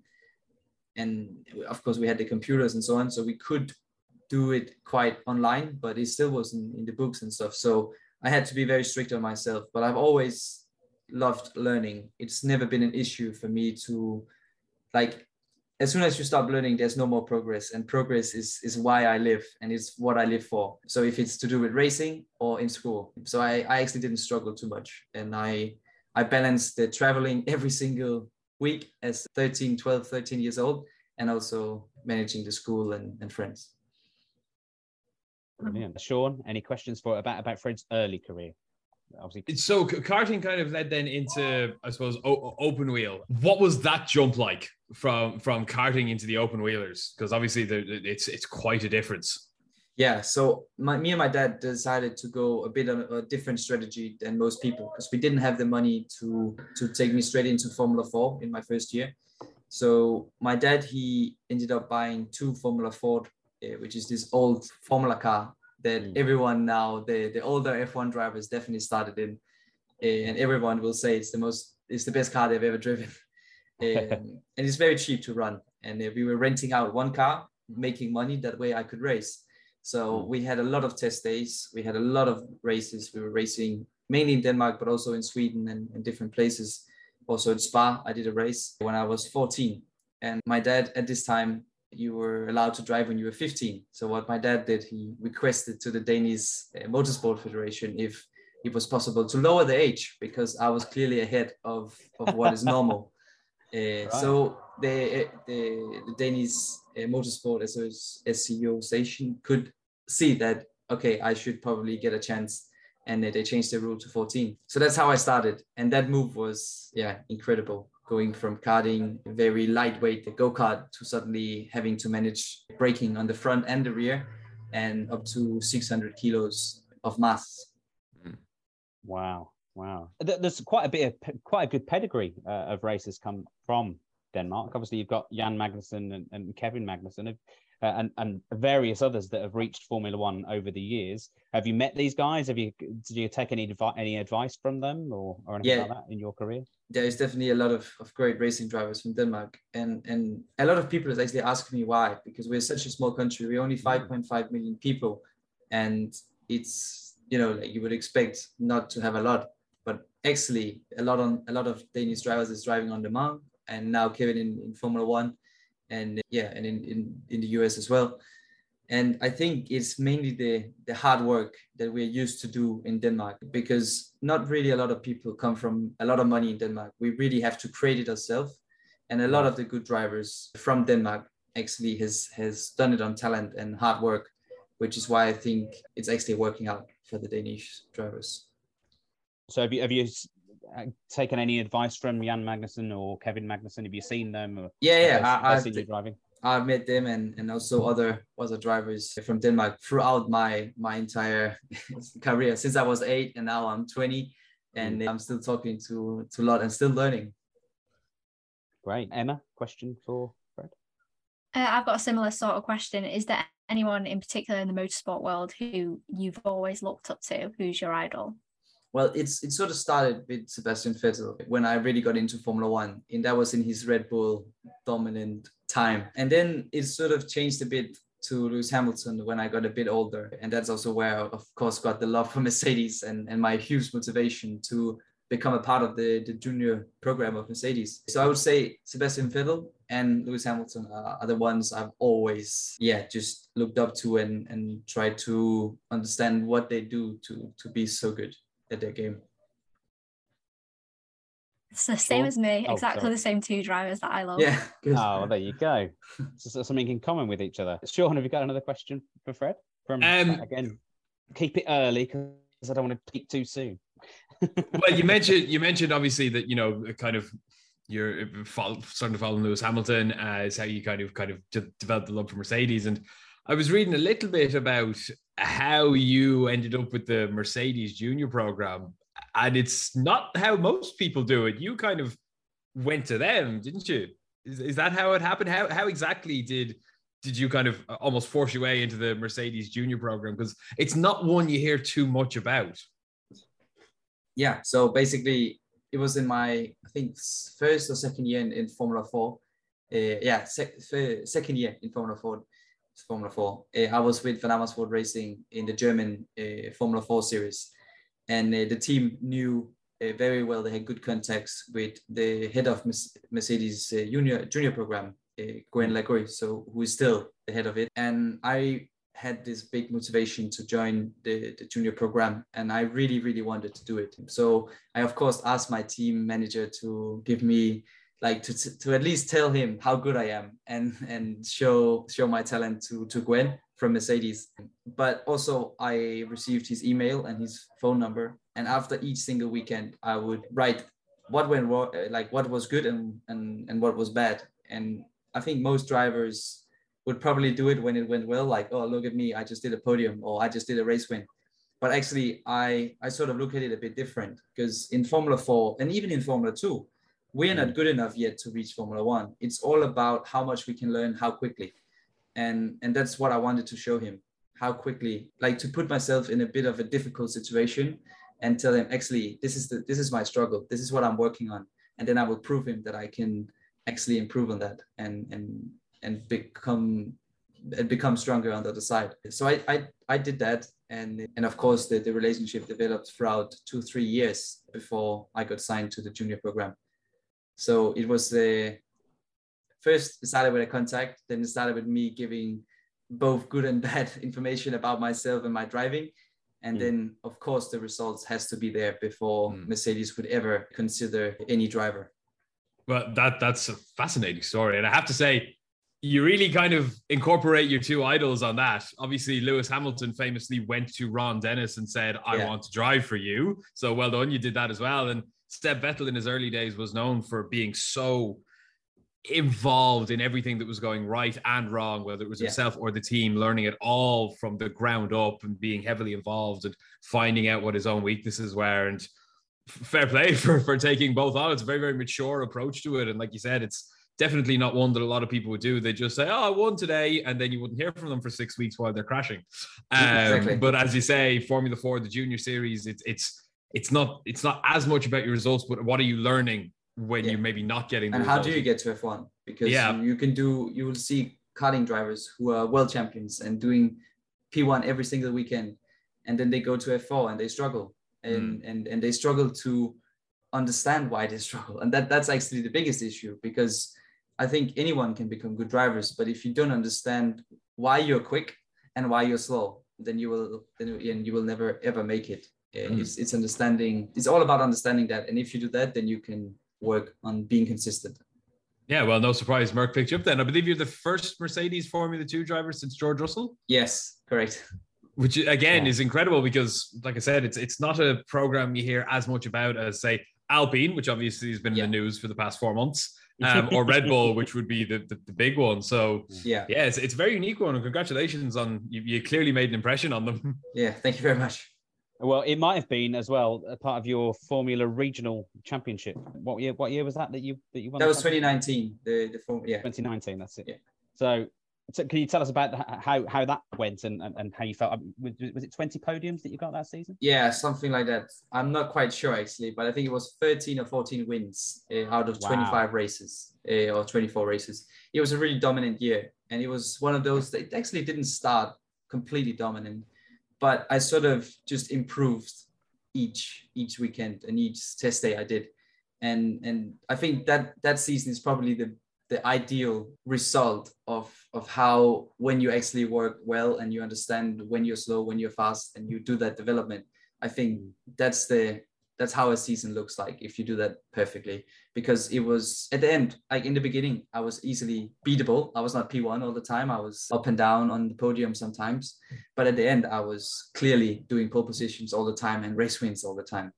S5: and of course we had the computers and so on so we could do it quite online but it still was in, in the books and stuff. So i had to be very strict on myself but i've always loved learning. It's never been an issue for me to like as soon as you stop learning there's no more progress and progress is is why i live and it's what i live for so if it's to do with racing or in school so i, I actually didn't struggle too much and i i balanced the traveling every single week as 13 12 13 years old and also managing the school and, and friends
S1: Brilliant. Sean, any questions for about about Fred's early career? Obviously,
S3: So karting kind of led then into, I suppose, o- open wheel. What was that jump like from from karting into the open wheelers? Because obviously, there, it's it's quite a difference.
S5: Yeah, so my, me and my dad decided to go a bit on a different strategy than most people because we didn't have the money to to take me straight into Formula Four in my first year. So my dad he ended up buying two Formula Ford, uh, which is this old Formula car that
S1: Mm.
S5: everyone now the the older F1 drivers definitely started in, uh, and everyone will say it's the most it's the best car they've ever driven, and it's very cheap to run. And we were renting out one car, making money that way I could race. So
S1: Mm.
S5: we had a lot of test days. We had a lot of races. We were racing mainly in Denmark, but also in Sweden and, and different places. Also in Spa, I did a race when I was 14. And my dad, at this time, you were allowed to drive when you were 15. So what my dad did, he requested to the Danish uh, Motorsport Federation if it was possible to lower the age because I was clearly ahead of, of what is normal. Uh, So the, the, the Danish uh, Motorsport Associ- Association could see that okay i should probably get a chance and they changed the rule to 14 so that's how i started and that move was yeah incredible. Going from karting very lightweight the go-kart to suddenly having to manage braking on the front and the rear and up to 600 kilos of mass.
S1: Wow, wow. There's quite a bit of quite a good pedigree uh, of racers come from Denmark. Obviously, you've got Jan Magnussen and, and Kevin Magnussen, uh, and and various others that have reached Formula One over the years. Have you met these guys? Have you did you take any advi- any advice from them or, or anything
S5: Yeah.
S1: like that in your career?
S5: there is definitely a lot of, of great racing drivers from Denmark. And, and a lot of people actually ask me why, because we're such a small country. We're only 5.5 million people. And it's, you know, like you would expect not to have a lot, but actually a lot on a lot of Danish drivers is driving on Le Mans and now Kevin in, in Formula One and yeah, and in, in, in the US as well. And I think it's mainly the, the hard work that we're used to do in Denmark because not really a lot of people come from a lot of money in Denmark. We really have to create it ourselves. And a lot of the good drivers from Denmark actually has, has done it on talent and hard work, which is why I think it's actually working out for the Danish drivers.
S1: So have you have you uh, taken any advice from Jan Magnussen or Kevin Magnussen? Have you seen them? Or
S5: Yeah, yeah.
S1: they-
S5: I,
S1: have
S5: I've,
S1: seen you driving.
S5: I've met them and, and also other other drivers from Denmark throughout my my entire career since I was eight and now I'm 20 and I'm still talking to to a lot and still learning.
S1: Great. Emma, question for Fred?
S4: Uh, I've got a similar sort of question. Is there anyone in particular in the motorsport world who you've always looked up to? Who's your idol?
S5: Well, it's it sort of started with Sebastian Vettel when I really got into Formula One, and that was in his Red Bull dominant time. And then it sort of changed a bit to Lewis Hamilton when I got a bit older, and that's also where, I, of course, got the love for Mercedes and and my huge motivation to become a part of the the junior program of Mercedes. So I would say Sebastian Vettel and Lewis Hamilton are, are the ones I've always, yeah, just looked up to and and tried to understand what they do to to be so good at their game.
S4: It's the same
S1: Sure.
S4: as me,
S1: Oh,
S4: exactly
S1: sorry.
S4: the same two drivers that I love.
S5: Yeah.
S1: Oh, well, there you go. So, so something in common with each other. Sean, have you got another question for Fred? From
S3: Um,
S1: again, keep it early because I don't want to peak too soon.
S3: well, you mentioned you mentioned obviously that you know kind of you're follow, starting to follow Lewis Hamilton as how you kind of kind of developed the love for Mercedes, and I was reading a little bit about how you ended up with the Mercedes Junior program, and it's not how most people do it. You kind of went to them, didn't you? Is, is that how it happened? How how exactly did did you kind of almost force your way into the Mercedes Junior program? Because it's not one you hear too much about.
S5: yeah so basically it was in my i think first or second year in, in formula 4 uh, yeah sec- second year in formula 4 formula 4 uh, i was with van Amersfoort racing in the german uh, formula 4 series. And uh, the team knew very well. They had good contacts with the head of mercedes junior junior program Gwen Lagrue, so who is still the head of it. And i had this big motivation to join the, the junior program and i really really wanted to do it. So i of course asked my team manager to give me like to, to, at least tell him how good i am and and show show my talent to to gwen from mercedes. But also i received his email and his phone number. And after each single weekend i would write what went wrong like what was good and and, and what was bad. And i think most drivers would probably do it when it went well, like, oh, look at me, I just did a podium or I just did a race win. But actually, I, I sort of look at it a bit different because in Formula 4 and even in Formula 2, we're not mm. good enough yet to reach Formula 1. It's all about how much we can learn, how quickly. And, and that's what I wanted to show him how quickly, like to put myself in a bit of a difficult situation and tell him, actually, this is the this is my struggle. This is what I'm working on. And then I will prove him that I can actually improve on that and and and become and become stronger on the other side. So I I, I did that and and of course the, the relationship developed throughout two, three years before I got signed to the junior program. So it was the first it started with a contact, then it started with me giving both good and bad information about myself and my driving. And
S1: Mm.
S5: then of course the results has to be there before
S3: Mm.
S5: Mercedes would ever consider any driver.
S3: Well, that that's a fascinating story, and I have to say, you really kind of incorporate your two idols on that. Obviously, Lewis Hamilton famously went to Ron Dennis and said, "I
S5: Yeah.
S3: want to drive for you." So well done, you did that as well. And Seb Vettel in his early days was known for being so involved in everything that was going right and wrong, whether it was
S5: Yeah.
S3: himself or the team, learning it all from the ground up and being heavily involved and finding out what his own weaknesses were. And fair play for for taking both on. It's a very very mature approach to it, and like you said, it's definitely not one that a lot of people would do. They just say, "Oh, I won today," and then you wouldn't hear from them for six weeks while they're crashing. Um,
S5: Exactly.
S3: But as you say, Formula Four, the junior series, it's it's it's not it's not as much about your results, but what are you learning when
S5: Yeah.
S3: you're maybe not getting the
S5: and how
S3: results?
S5: do you get to F1? Because
S3: Yeah.
S5: you, can do, you will see karting drivers who are world champions and doing P1 every single weekend, and then they go to F4 and they struggle, hmm. and and and they struggle to understand why they struggle, and that that's actually the biggest issue because I think anyone can become good drivers, but if you don't understand why you're quick and why you're slow, then you will then and you will never ever make it. Uh,
S3: Mm.
S5: It's it's understanding. It's all about understanding that, and if you do that, then you can work on being consistent.
S3: Yeah, well, no surprise, Merc picked you up then. I believe you're the first Mercedes Formula Two driver since George Russell.
S5: Yes, correct.
S3: which again
S1: Yeah.
S3: is incredible because like i said it's it's not a program you hear as much about as say Alpine, which obviously has been
S5: Yeah.
S3: in the news for the past four months, um, or Red Bull, which would be the, the, the big one. So
S5: Yeah,
S3: yeah, it's, it's a very unique one, and congratulations on you. You clearly made an impression on them.
S5: yeah. Thank you very much.
S1: Well, it might have been as well a part of your Formula Regional Championship. What year? What year was that that you that you won?
S5: That was 2019. The the form. Yeah.
S1: 2019. That's it.
S5: Yeah.
S1: So, so can you tell us about how how that went and, and, and how you felt? Was, was it 20 podiums that you got that season?
S5: Yeah, something like that. I'm not quite sure actually, but I think it was 13 or 14 wins uh, out of
S1: Wow.
S5: 25 races uh, or 24 races. It was a really dominant year, and it was one of those that actually didn't start completely dominant, but I sort of just improved each each weekend and each test day I did, and and I think that that season is probably the the ideal result of of how when you actually work well and you understand when you're slow when you're fast and you do that development. I think that's the that's how a season looks like if you do that perfectly. Because it was at the end like in the beginning i was easily beatable. I was not p1 all the time. I was up and down on the podium sometimes. But at the end i was clearly doing pole positions all the time and race wins all the time.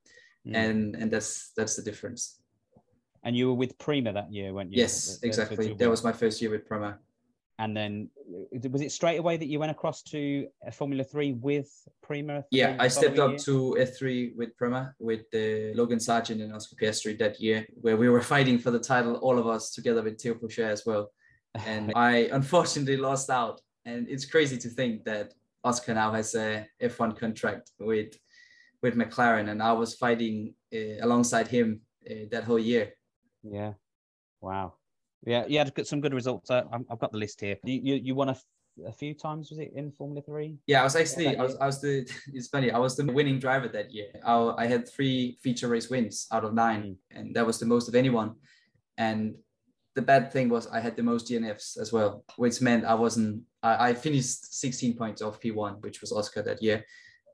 S1: Mm.
S5: and and that's that's the difference.
S1: And you were with Prema that year, weren't you?
S5: yes
S1: The- the-
S5: exactly. that was my first year with Prema.
S1: And then uh, was it straight away that you went across to uh, Formula Three with Prema?
S5: Yeah, I stepped up
S1: year?
S5: to F3 with Prema, with uh, Logan Sargeant and Oscar Piastri that year, where we were fighting for the title, all of us together with Theo Pourchaire as well. And I unfortunately lost out. And it's crazy to think that Oscar now has a F1 contract with with McLaren, and I was fighting uh, alongside him uh, that whole year.
S1: Yeah. Wow. Yeah, you had got some good results. Uh, I've got the list here. You you, you won a, few times, was it in Formula Three?
S5: Yeah, I was actually,
S1: that
S5: I was, I was the, it's funny, I was the winning driver that year. I, I had three feature race wins out of nine, and that was the most of anyone. And the bad thing was I had the most DNFs as well, which meant I wasn't, I, I finished 16 points off P1, which was Oscar that year.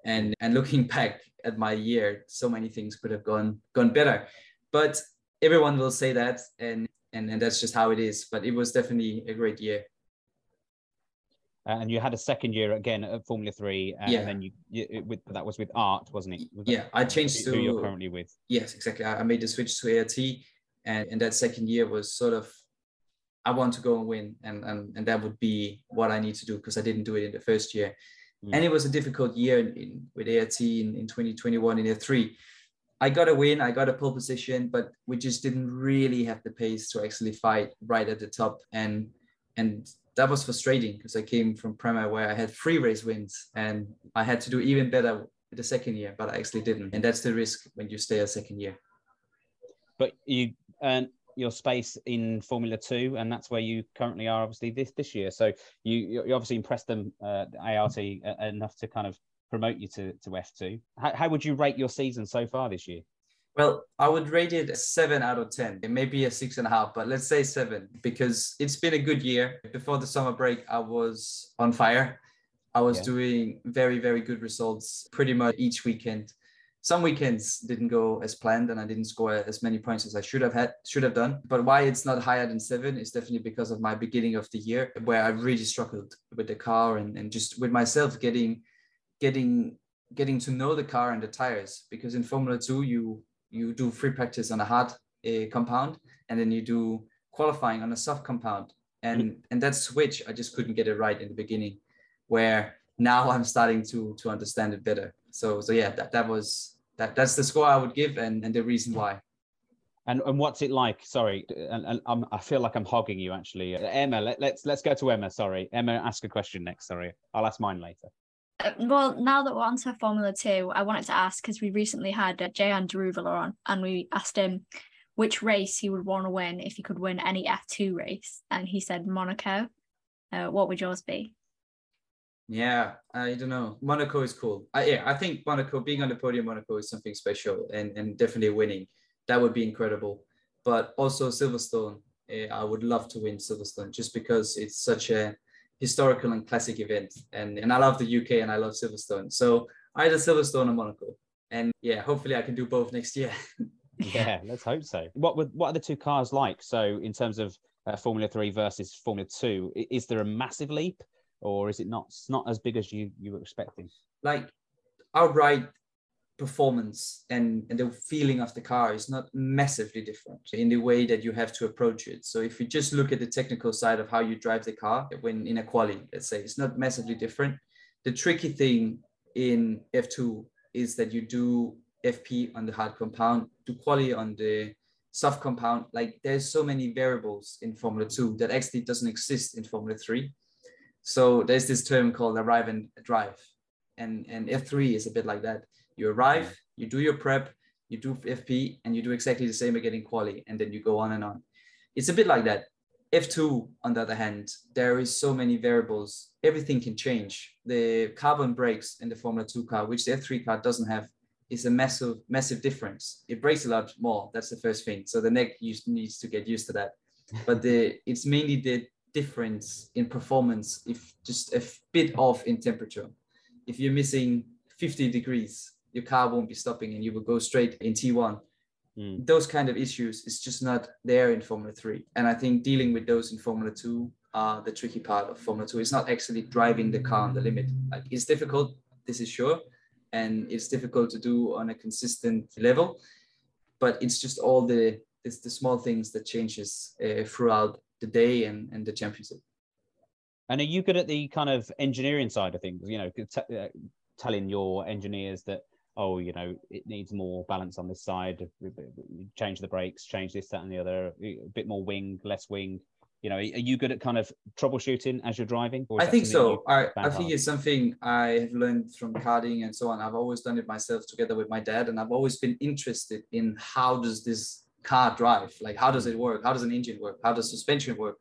S5: And, and looking back at my year, so many things could have gone, gone better. But everyone will say that, and, and, and that's just how it is. But it was definitely a great year.
S1: Uh, and you had a second year again at Formula Three, uh,
S5: Yeah.
S1: and then you, you it, with that was with Art, wasn't it? Was
S5: Yeah, I changed
S1: who, who you're currently with.
S5: yes, exactly. I, I made the switch to ART, and and that second year was sort of, I want to go and win, and and and that would be what I need to do because I didn't do it in the first year,
S1: Mm.
S5: and it was a difficult year in, in with ART in, in 2021 in F3. I got a win, I got a pole position, but we just didn't really have the pace to actually fight right at the top, and and that was frustrating because I came from Prema where I had three race wins, and I had to do even better the second year, but I actually didn't, and that's the risk when you stay a second year.
S1: But you earned your space in Formula Two, and that's where you currently are, obviously this this year. So you you you obviously impressed them, uh, ART, uh, enough to kind of promote you to to F two. How, how would you rate your season so far this year?
S5: Well, I would rate it a seven out of 10. It may be a six and a half, but let's say seven because it's been a good year. Before the summer break, I was on fire. I was
S1: Yeah.
S5: doing very, very good results pretty much each weekend. Some weekends didn't go as planned and I didn't score as many points as I should have had, should have done. But why it's not higher than seven is definitely because of my beginning of the year where I really struggled with the car and, and just with myself getting getting getting to know the car and the tires because in Formula 2 you you do free practice on a hard uh, compound and then you do qualifying on a soft compound and and that switch I just couldn't get it right in the beginning where now I'm starting to to understand it better so so yeah that, that was that that's the score I would give and and the reason why
S1: And and what's it like? Sorry, and, and I'm, I feel like I'm hogging you actually. Emma, let, let's let's go to Emma. Sorry, Emma, ask a question next. Sorry, I'll ask mine later.
S4: Uh, well, now that we're on to Formula Two, I wanted to ask because we recently had uh, Jehan Daruvala on, and we asked him which race he would want to win if he could win any F2 race, and he said Monaco. Uh, what would yours be?
S5: Yeah, I don't know. Monaco is cool. I, yeah, I think Monaco being on the podium, Monaco is something special and, and definitely winning. That would be incredible. But also Silverstone, eh, I would love to win Silverstone just because it's such a historical and classic event. And, and I love the UK and I love Silverstone. So either Silverstone or Monaco. And yeah, hopefully I can do both next year.
S1: Yeah, let's hope so. What would what are the two cars like? So in terms of uh, Formula Three versus Formula Two, is there a massive leap, or is it not? It's not as big as you you were expecting.
S5: like outright performance and, and the feeling of the car is not massively different in the way that you have to approach it. So if you just look at the technical side of how you drive the car when in a quali, let's say, it's not massively different. The tricky thing in F2 is that you do FP on the hard compound, do quali on the soft compound. Like there's so many variables in Formula 2 that actually doesn't exist in Formula 3. So there's this term called arrive and drive. And, and F3 is a bit like that you arrive, you do your prep, you do FP, and you do exactly the same again in quali, and then you go on and on. It's a bit like that. F2, on the other hand, there is so many variables. Everything can change. The carbon brakes in the Formula 2 car, which the F3 car doesn't have, is a massive, massive difference. It brakes a lot more. That's the first thing. So the neck needs to get used to that. But the it's mainly the difference in performance if just a bit off in temperature. If you're missing 50 degrees your car won't be stopping and you will go straight in T1. Mm. Those kind of issues is just not there in Formula 3. And I think dealing with those in Formula 2 are the tricky part of Formula 2. It's not actually driving the car on the limit. Like it's difficult, this is sure. And it's difficult to do on a consistent level. But it's just all the it's the small things that changes uh, throughout the day and, and the championship.
S1: And are you good at the kind of engineering side of things? You know, t- uh, telling your engineers that oh, you know, it needs more balance on this side. Change the brakes, change this, that, and the other. A bit more wing, less wing. You know, are you good at kind of troubleshooting as you're driving?
S5: I think so. I, I think it's something I have learned from karting and so on. I've always done it myself together with my dad, and I've always been interested in how does this car drive? Like, how does it work? How does an engine work? How does suspension work?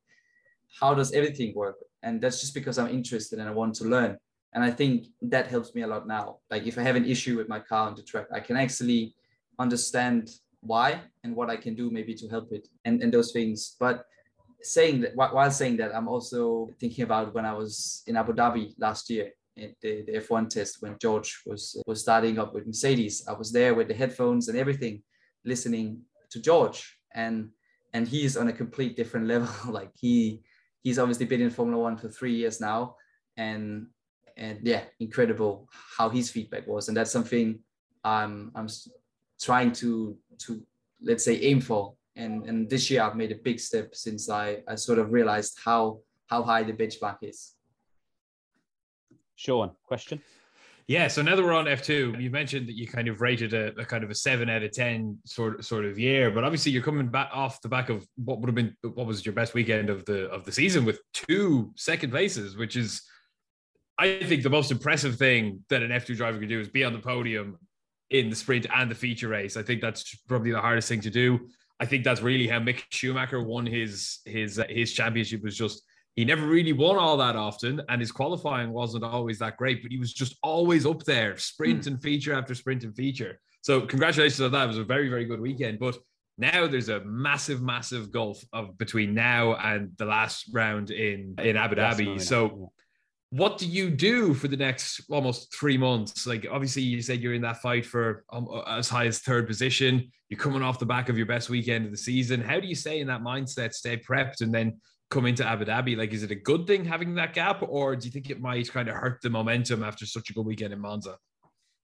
S5: How does everything work? And that's just because I'm interested and I want to learn and i think that helps me a lot now. Like if i have an issue with my car on the track i can actually understand why and what i can do maybe to help it and, and those things. But saying that while saying that i'm also thinking about when i was in abu dhabi last year at the, the f1 test when george was was starting up with mercedes. I was there with the headphones and everything listening to george. And and he's on a complete different level. Like he he's obviously been in formula one for three years now. And and yeah, incredible how his feedback was, and that's something I'm I'm trying to to let's say aim for. And and this year I've made a big step since I I sort of realized how how high the benchmark is.
S1: Sean, question.
S3: Yeah, so now that we're on F2, you mentioned that you kind of rated a, a, kind of a seven out of ten sort sort of year, but obviously you're coming back off the back of what would have been what was your best weekend of the of the season with two second places, which is I think the most impressive thing that an F2 driver can do is be on the podium in the sprint and the feature race. I think that's probably the hardest thing to do. I think that's really how Mick Schumacher won his his uh, his championship was just he never really won all that often and his qualifying wasn't always that great, but he was just always up there, sprint mm. and feature after sprint and feature. So congratulations on that. It was a very very good weekend, but now there's a massive massive gulf of between now and the last round in in Abu Dhabi. So what do you do for the next almost three months? Like, obviously, you said you're in that fight for um, as high as third position. You're coming off the back of your best weekend of the season. How do you stay in that mindset, stay prepped, and then come into Abu Dhabi? Like, is it a good thing having that gap, or do you think it might kind of hurt the momentum after such a good weekend in Monza?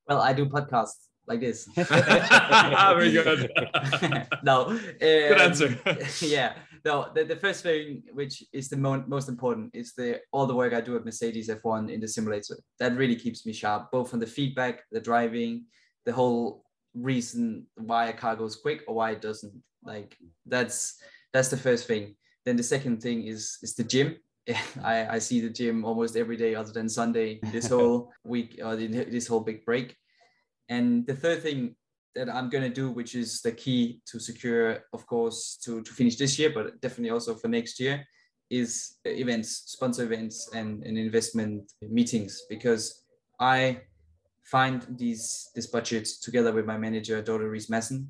S5: Well, I do podcasts like this.
S3: Very good.
S5: no, um,
S3: good answer.
S5: yeah, no, the, the first thing, which is the mo- most important, is the all the work I do at Mercedes F1 in the simulator. That really keeps me sharp, both on the feedback, the driving, the whole reason why a car goes quick or why it doesn't. Like that's that's the first thing. Then the second thing is is the gym. I, I see the gym almost every day other than Sunday this whole week or this whole big break. And the third thing that I'm going to do, which is the key to secure, of course, to, to finish this year, but definitely also for next year, is events, sponsor events, and, and investment meetings. Because I find these this budget together with my manager, Dorte Rees Messen.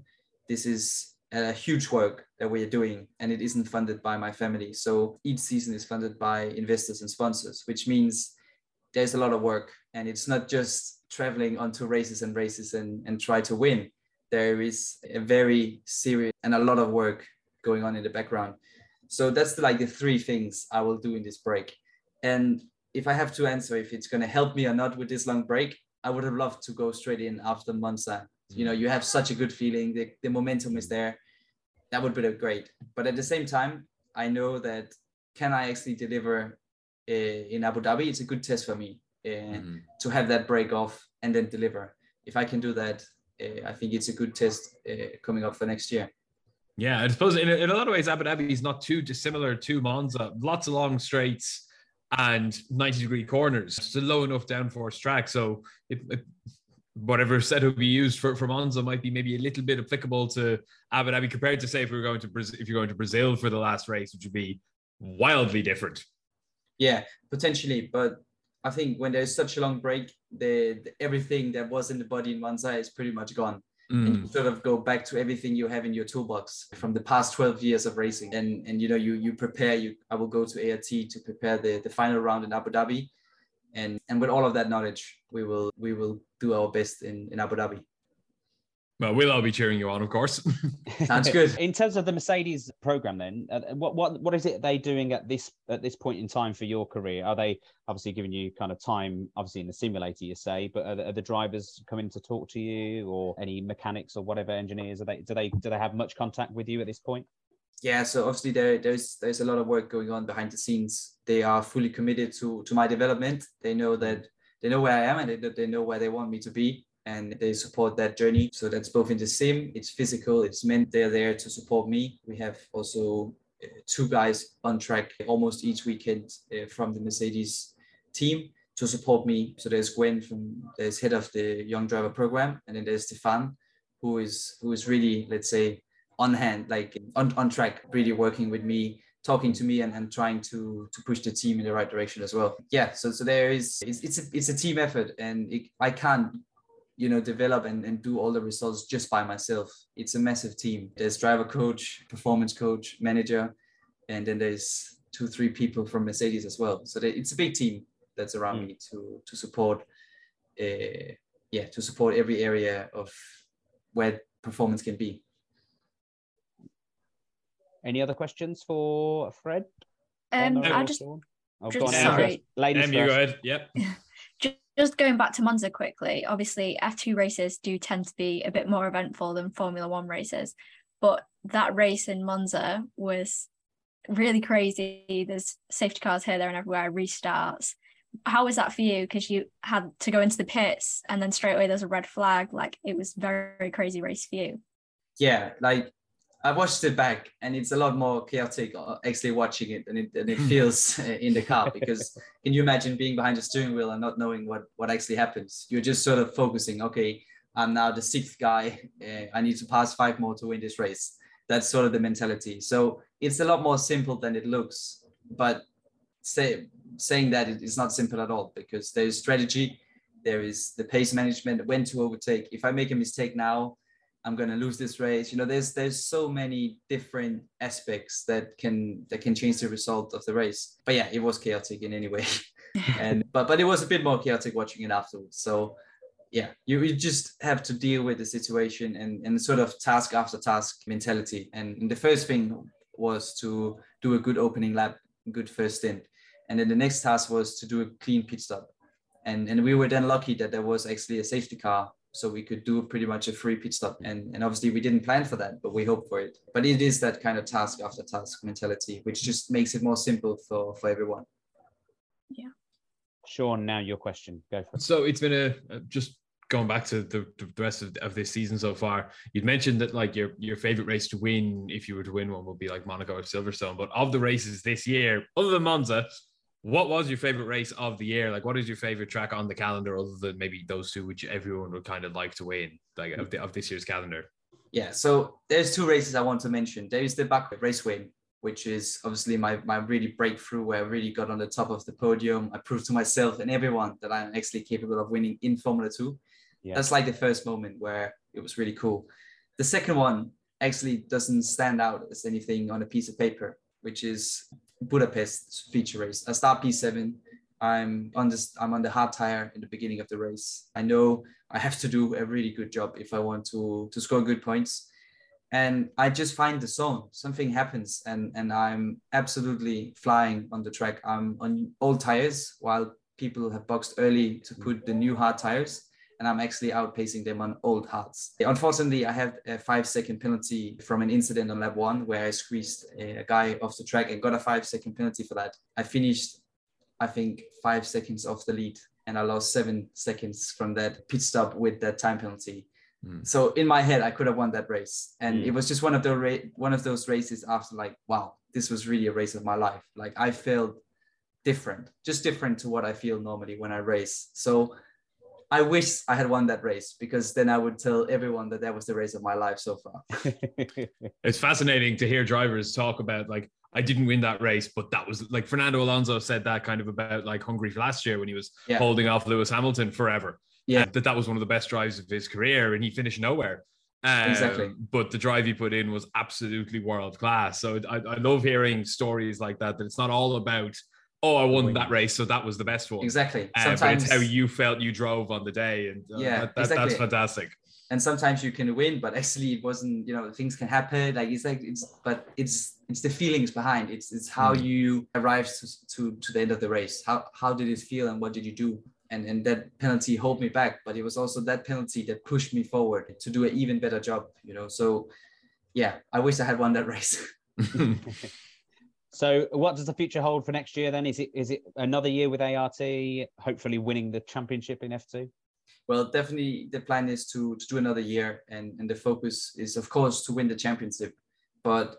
S5: This is a huge work that we are doing, and it isn't funded by my family. So each season is funded by investors and sponsors, which means there's a lot of work, and it's not just traveling onto races and races and, and try to win. There is a very serious and a lot of work going on in the background. So that's the, like the three things I will do in this break. And if I have to answer if it's going to help me or not with this long break, I would have loved to go straight in after Monza. You know, you have such a good feeling. The, the momentum is there. That would be great. But at the same time, I know that can I actually deliver uh, in Abu Dhabi? It's a good test for me mm-hmm. to have that break off and then deliver. If I can do that, uh, I think it's a good test uh, coming up for next year.
S3: Yeah, I suppose in a, in a lot of ways, Abu Dhabi is not too dissimilar to Monza. Lots of long straights and 90 degree corners. It's a low enough downforce track. So it, it, whatever setup we used for, for Monza might be maybe a little bit applicable to Abu Dhabi compared to say if we were going to Brazil, if you're going to Brazil for the last race, which would be wildly different.
S5: Yeah, potentially. But I think when there's such a long break, the, the everything that was in the body in Monza is pretty much gone. Mm. and you sort of go back to everything you have in your toolbox from the past 12 years of racing. And and you know you you prepare you i will go to art to prepare the the final round in abu dhabi. And and with all of that knowledge we will we will do our best in in abu dhabi
S3: well, we'll all be cheering you on, of course.
S5: Sounds good.
S1: in terms of the Mercedes program, then, uh, what what what is it they doing at this at this point in time for your career? Are they obviously giving you kind of time, obviously in the simulator, you say, but are the, are the drivers coming to talk to you, or any mechanics or whatever engineers? Are they do they do they have much contact with you at this point?
S5: Yeah, so obviously there, there's there's a lot of work going on behind the scenes. They are fully committed to to my development. They know that they know where I am and they, they know where they want me to be and they support that journey. So that's both in the sim, it's physical, it's meant they're there to support me. We have also uh, two guys on track almost each weekend uh, from the Mercedes team to support me. So there's Gwen from there's head of the young driver program, and then there's Stefan, who is who is really let's say on hand, like on, on track, really working with me talking to me and, and trying to to push the team in the right direction as well yeah so so there is it's it's a, it's a team effort and it, i can't you know develop and, and do all the results just by myself. It's a massive team. There's driver coach performance coach manager and then there's two three people from mercedes as well. So they, it's a big team that's around mm. me to to support uh, yeah to support every area of where performance can be.
S1: Any other questions for fred?
S4: Um i just, oh, just sorry.
S3: ladies first. you go ahead. Yep
S4: just going back to Monza quickly, obviously F2 races do tend to be a bit more eventful than Formula One races, but that race in Monza was really crazy. There's safety cars here, there, and everywhere, restarts. How was that for you? Because you had to go into the pits and then straight away there's a red flag. Like it was very, very crazy race for you.
S5: Yeah, like I watched it back, and it's a lot more chaotic uh, actually watching it than it, than it hmm. feels uh, in the car. Because can you imagine being behind the steering wheel and not knowing what what actually happens? You're just sort of focusing. Okay, I'm now the sixth guy. Uh, I need to pass five more to win this race. That's sort of the mentality. So it's a lot more simple than it looks. But say, saying that it is not simple at all because there is strategy, there is the pace management, when to overtake. If I make a mistake now, I'm going to lose this race. You know, there's there's so many different aspects that can that can change the result of the race. But yeah, it was chaotic in any way, and but but it was a bit more chaotic watching it afterwards. So yeah, you, you just have to deal with the situation and and sort of task after task mentality. And the first thing was to do a good opening lap, good first stint, and then the next task was to do a clean pit stop. And and we were then lucky that there was actually a safety car so we could do pretty much a free pit stop. And, and obviously we didn't plan for that but we hope for it. But it is that kind of task after task mentality which just makes it more simple for for everyone.
S4: Yeah.
S1: Sean now your question. Go for it.
S3: So it's been a, a just going back to the, the rest of, of this season so far you'd mentioned that like your your favorite race to win if you were to win one would be like monaco or silverstone. But of the races this year other than monza what was your favorite race of the year? Like, what is your favorite track on the calendar, other than maybe those two, which everyone would kind of like to win, like of, the, of this year's calendar?
S5: Yeah, so there's two races I want to mention. There is the Baku Raceway, which is obviously my my really breakthrough, where I really got on the top of the podium. I proved to myself and everyone that I'm actually capable of winning in Formula Two. Yeah. That's like the first moment where it was really cool. The second one actually doesn't stand out as anything on a piece of paper, which is Budapest feature race. I start P7. I'm on this. I'm on the hard tire in the beginning of the race. I know I have to do a really good job if I want to to score good points. And I just find the zone. Something happens, and and I'm absolutely flying on the track. I'm on old tires while people have boxed early to put the new hard tires. And I'm actually outpacing them on old hards. Unfortunately, I had a five second penalty from an incident on lap one where I squeezed a guy off the track and got a five second penalty for that. I finished, I think, five seconds off the lead and I lost seven seconds from that pit stop with that time penalty. Mm. So in my head, I could have won that race, and mm. it was just one of the ra- one of those races after like, wow, this was really a race of my life. Like I felt different, just different to what I feel normally when I race. So I wish I had won that race because then I would tell everyone that that was the race of my life so far.
S3: it's fascinating to hear drivers talk about like I didn't win that race, but that was like Fernando Alonso said that kind of about like Hungary last year when he was yeah. holding off Lewis Hamilton forever. Yeah, that that was one of the best drives of his career, and he finished nowhere. Um, exactly. But the drive he put in was absolutely world class. So I, I love hearing stories like that. That it's not all about oh, I won that race, so that was the best one.
S5: Exactly.
S3: Uh, but it's how you felt you drove on the day, and uh, yeah, that, that, exactly. that's fantastic.
S5: And sometimes you can win, but actually it wasn't. You know, things can happen. Like it's like it's, but it's it's the feelings behind. It's it's how mm. you arrived to, to to the end of the race. How how did it feel, and what did you do? And and that penalty held me back, but it was also that penalty that pushed me forward to do an even better job. You know, so yeah, I wish I had won that race.
S1: So, what does the future hold for next year? Then is it is it another year with ART, hopefully winning the championship in F two?
S5: Well, definitely the plan is to to do another year, and and the focus is of course to win the championship. But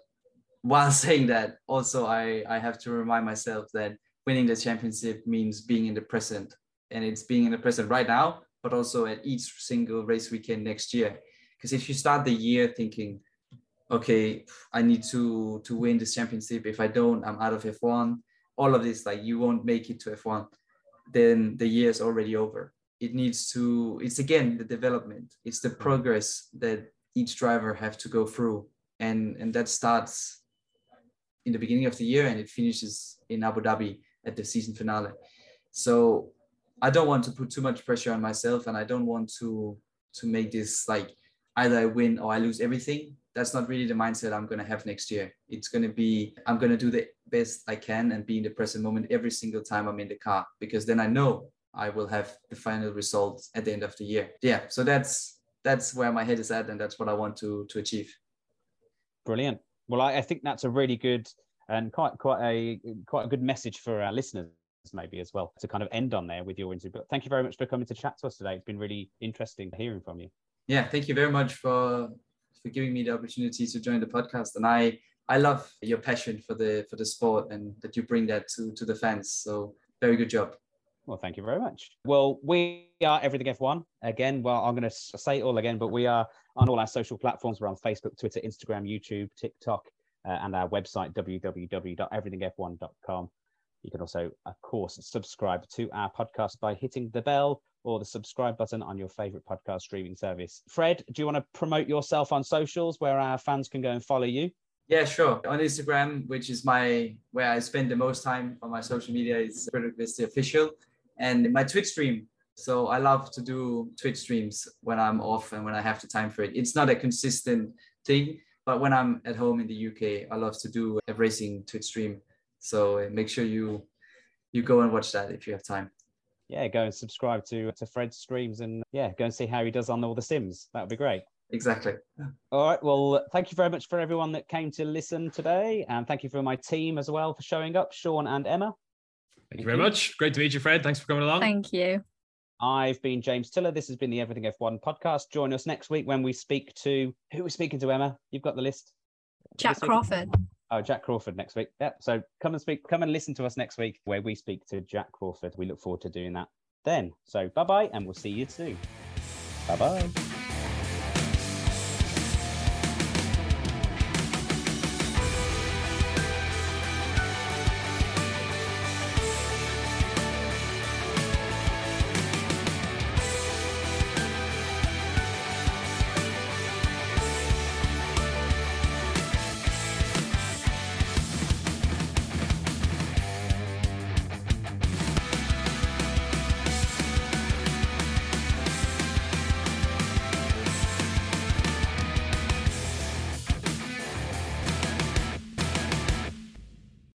S5: while saying that, also I I have to remind myself that winning the championship means being in the present, and it's being in the present right now, but also at each single race weekend next year. Because if you start the year thinking okay, I need to to win this championship. If I don't, I'm out of F1. All of this, like you won't make it to F1, then the year is already over. It needs to, it's again the development, it's the mm-hmm. progress that each driver have to go through. And and that starts in the beginning of the year and it finishes in Abu Dhabi at the season finale. So I don't want to put too much pressure on myself and I don't want to to make this like either I win or I lose everything that's not really the mindset I'm going to have next year. It's going to be, I'm going to do the best I can and be in the present moment every single time I'm in the car, because then I know I will have the final results at the end of the year. Yeah. So that's, that's where my head is at. And that's what I want to, to achieve.
S1: Brilliant. Well, I, I think that's a really good and quite, quite a, quite a good message for our listeners maybe as well to kind of end on there with your interview. But thank you very much for coming to chat to us today. It's been really interesting hearing from you.
S5: Yeah, thank you very much for for giving me the opportunity to join the podcast. And I I love your passion for the for the sport and that you bring that to to the fans. So very good job.
S1: Well, thank you very much. Well, we are Everything F1. Again, well, I'm going to say it all again, but we are on all our social platforms. We're on Facebook, Twitter, Instagram, YouTube, TikTok, uh, and our website, www.everythingf1.com. You can also, of course, subscribe to our podcast by hitting the bell or the subscribe button on your favorite podcast streaming service. Fred, do you want to promote yourself on socials where our fans can go and follow you?
S5: Yeah, sure. On Instagram, which is my where I spend the most time on my social media, is Frederik Vesti official, and my Twitch stream. So I love to do Twitch streams when I'm off and when I have the time for it. It's not a consistent thing, but when I'm at home in the UK, I love to do a racing Twitch stream. So uh, make sure you you go and watch that if you have time
S1: yeah, go and subscribe to to Fred's streams and yeah, go and see how he does on all the sims. That would be great.
S5: Exactly.
S1: All right. Well, thank you very much for everyone that came to listen today, and thank you for my team as well for showing up, Sean and Emma.
S3: Thank, thank you very you. much. Great to meet you, Fred. Thanks for coming along.
S4: Thank you.
S1: I've been James Tiller. This has been the Everything F1 podcast. Join us next week when we speak to who are we speaking to, Emma? You've got the list.
S4: Jak Crawford.
S1: Oh, Jak Crawford next week. Yep. So come and speak, come and listen to us next week where we speak to Jak Crawford. We look forward to doing that then. So bye bye, and we'll see you soon. Bye bye.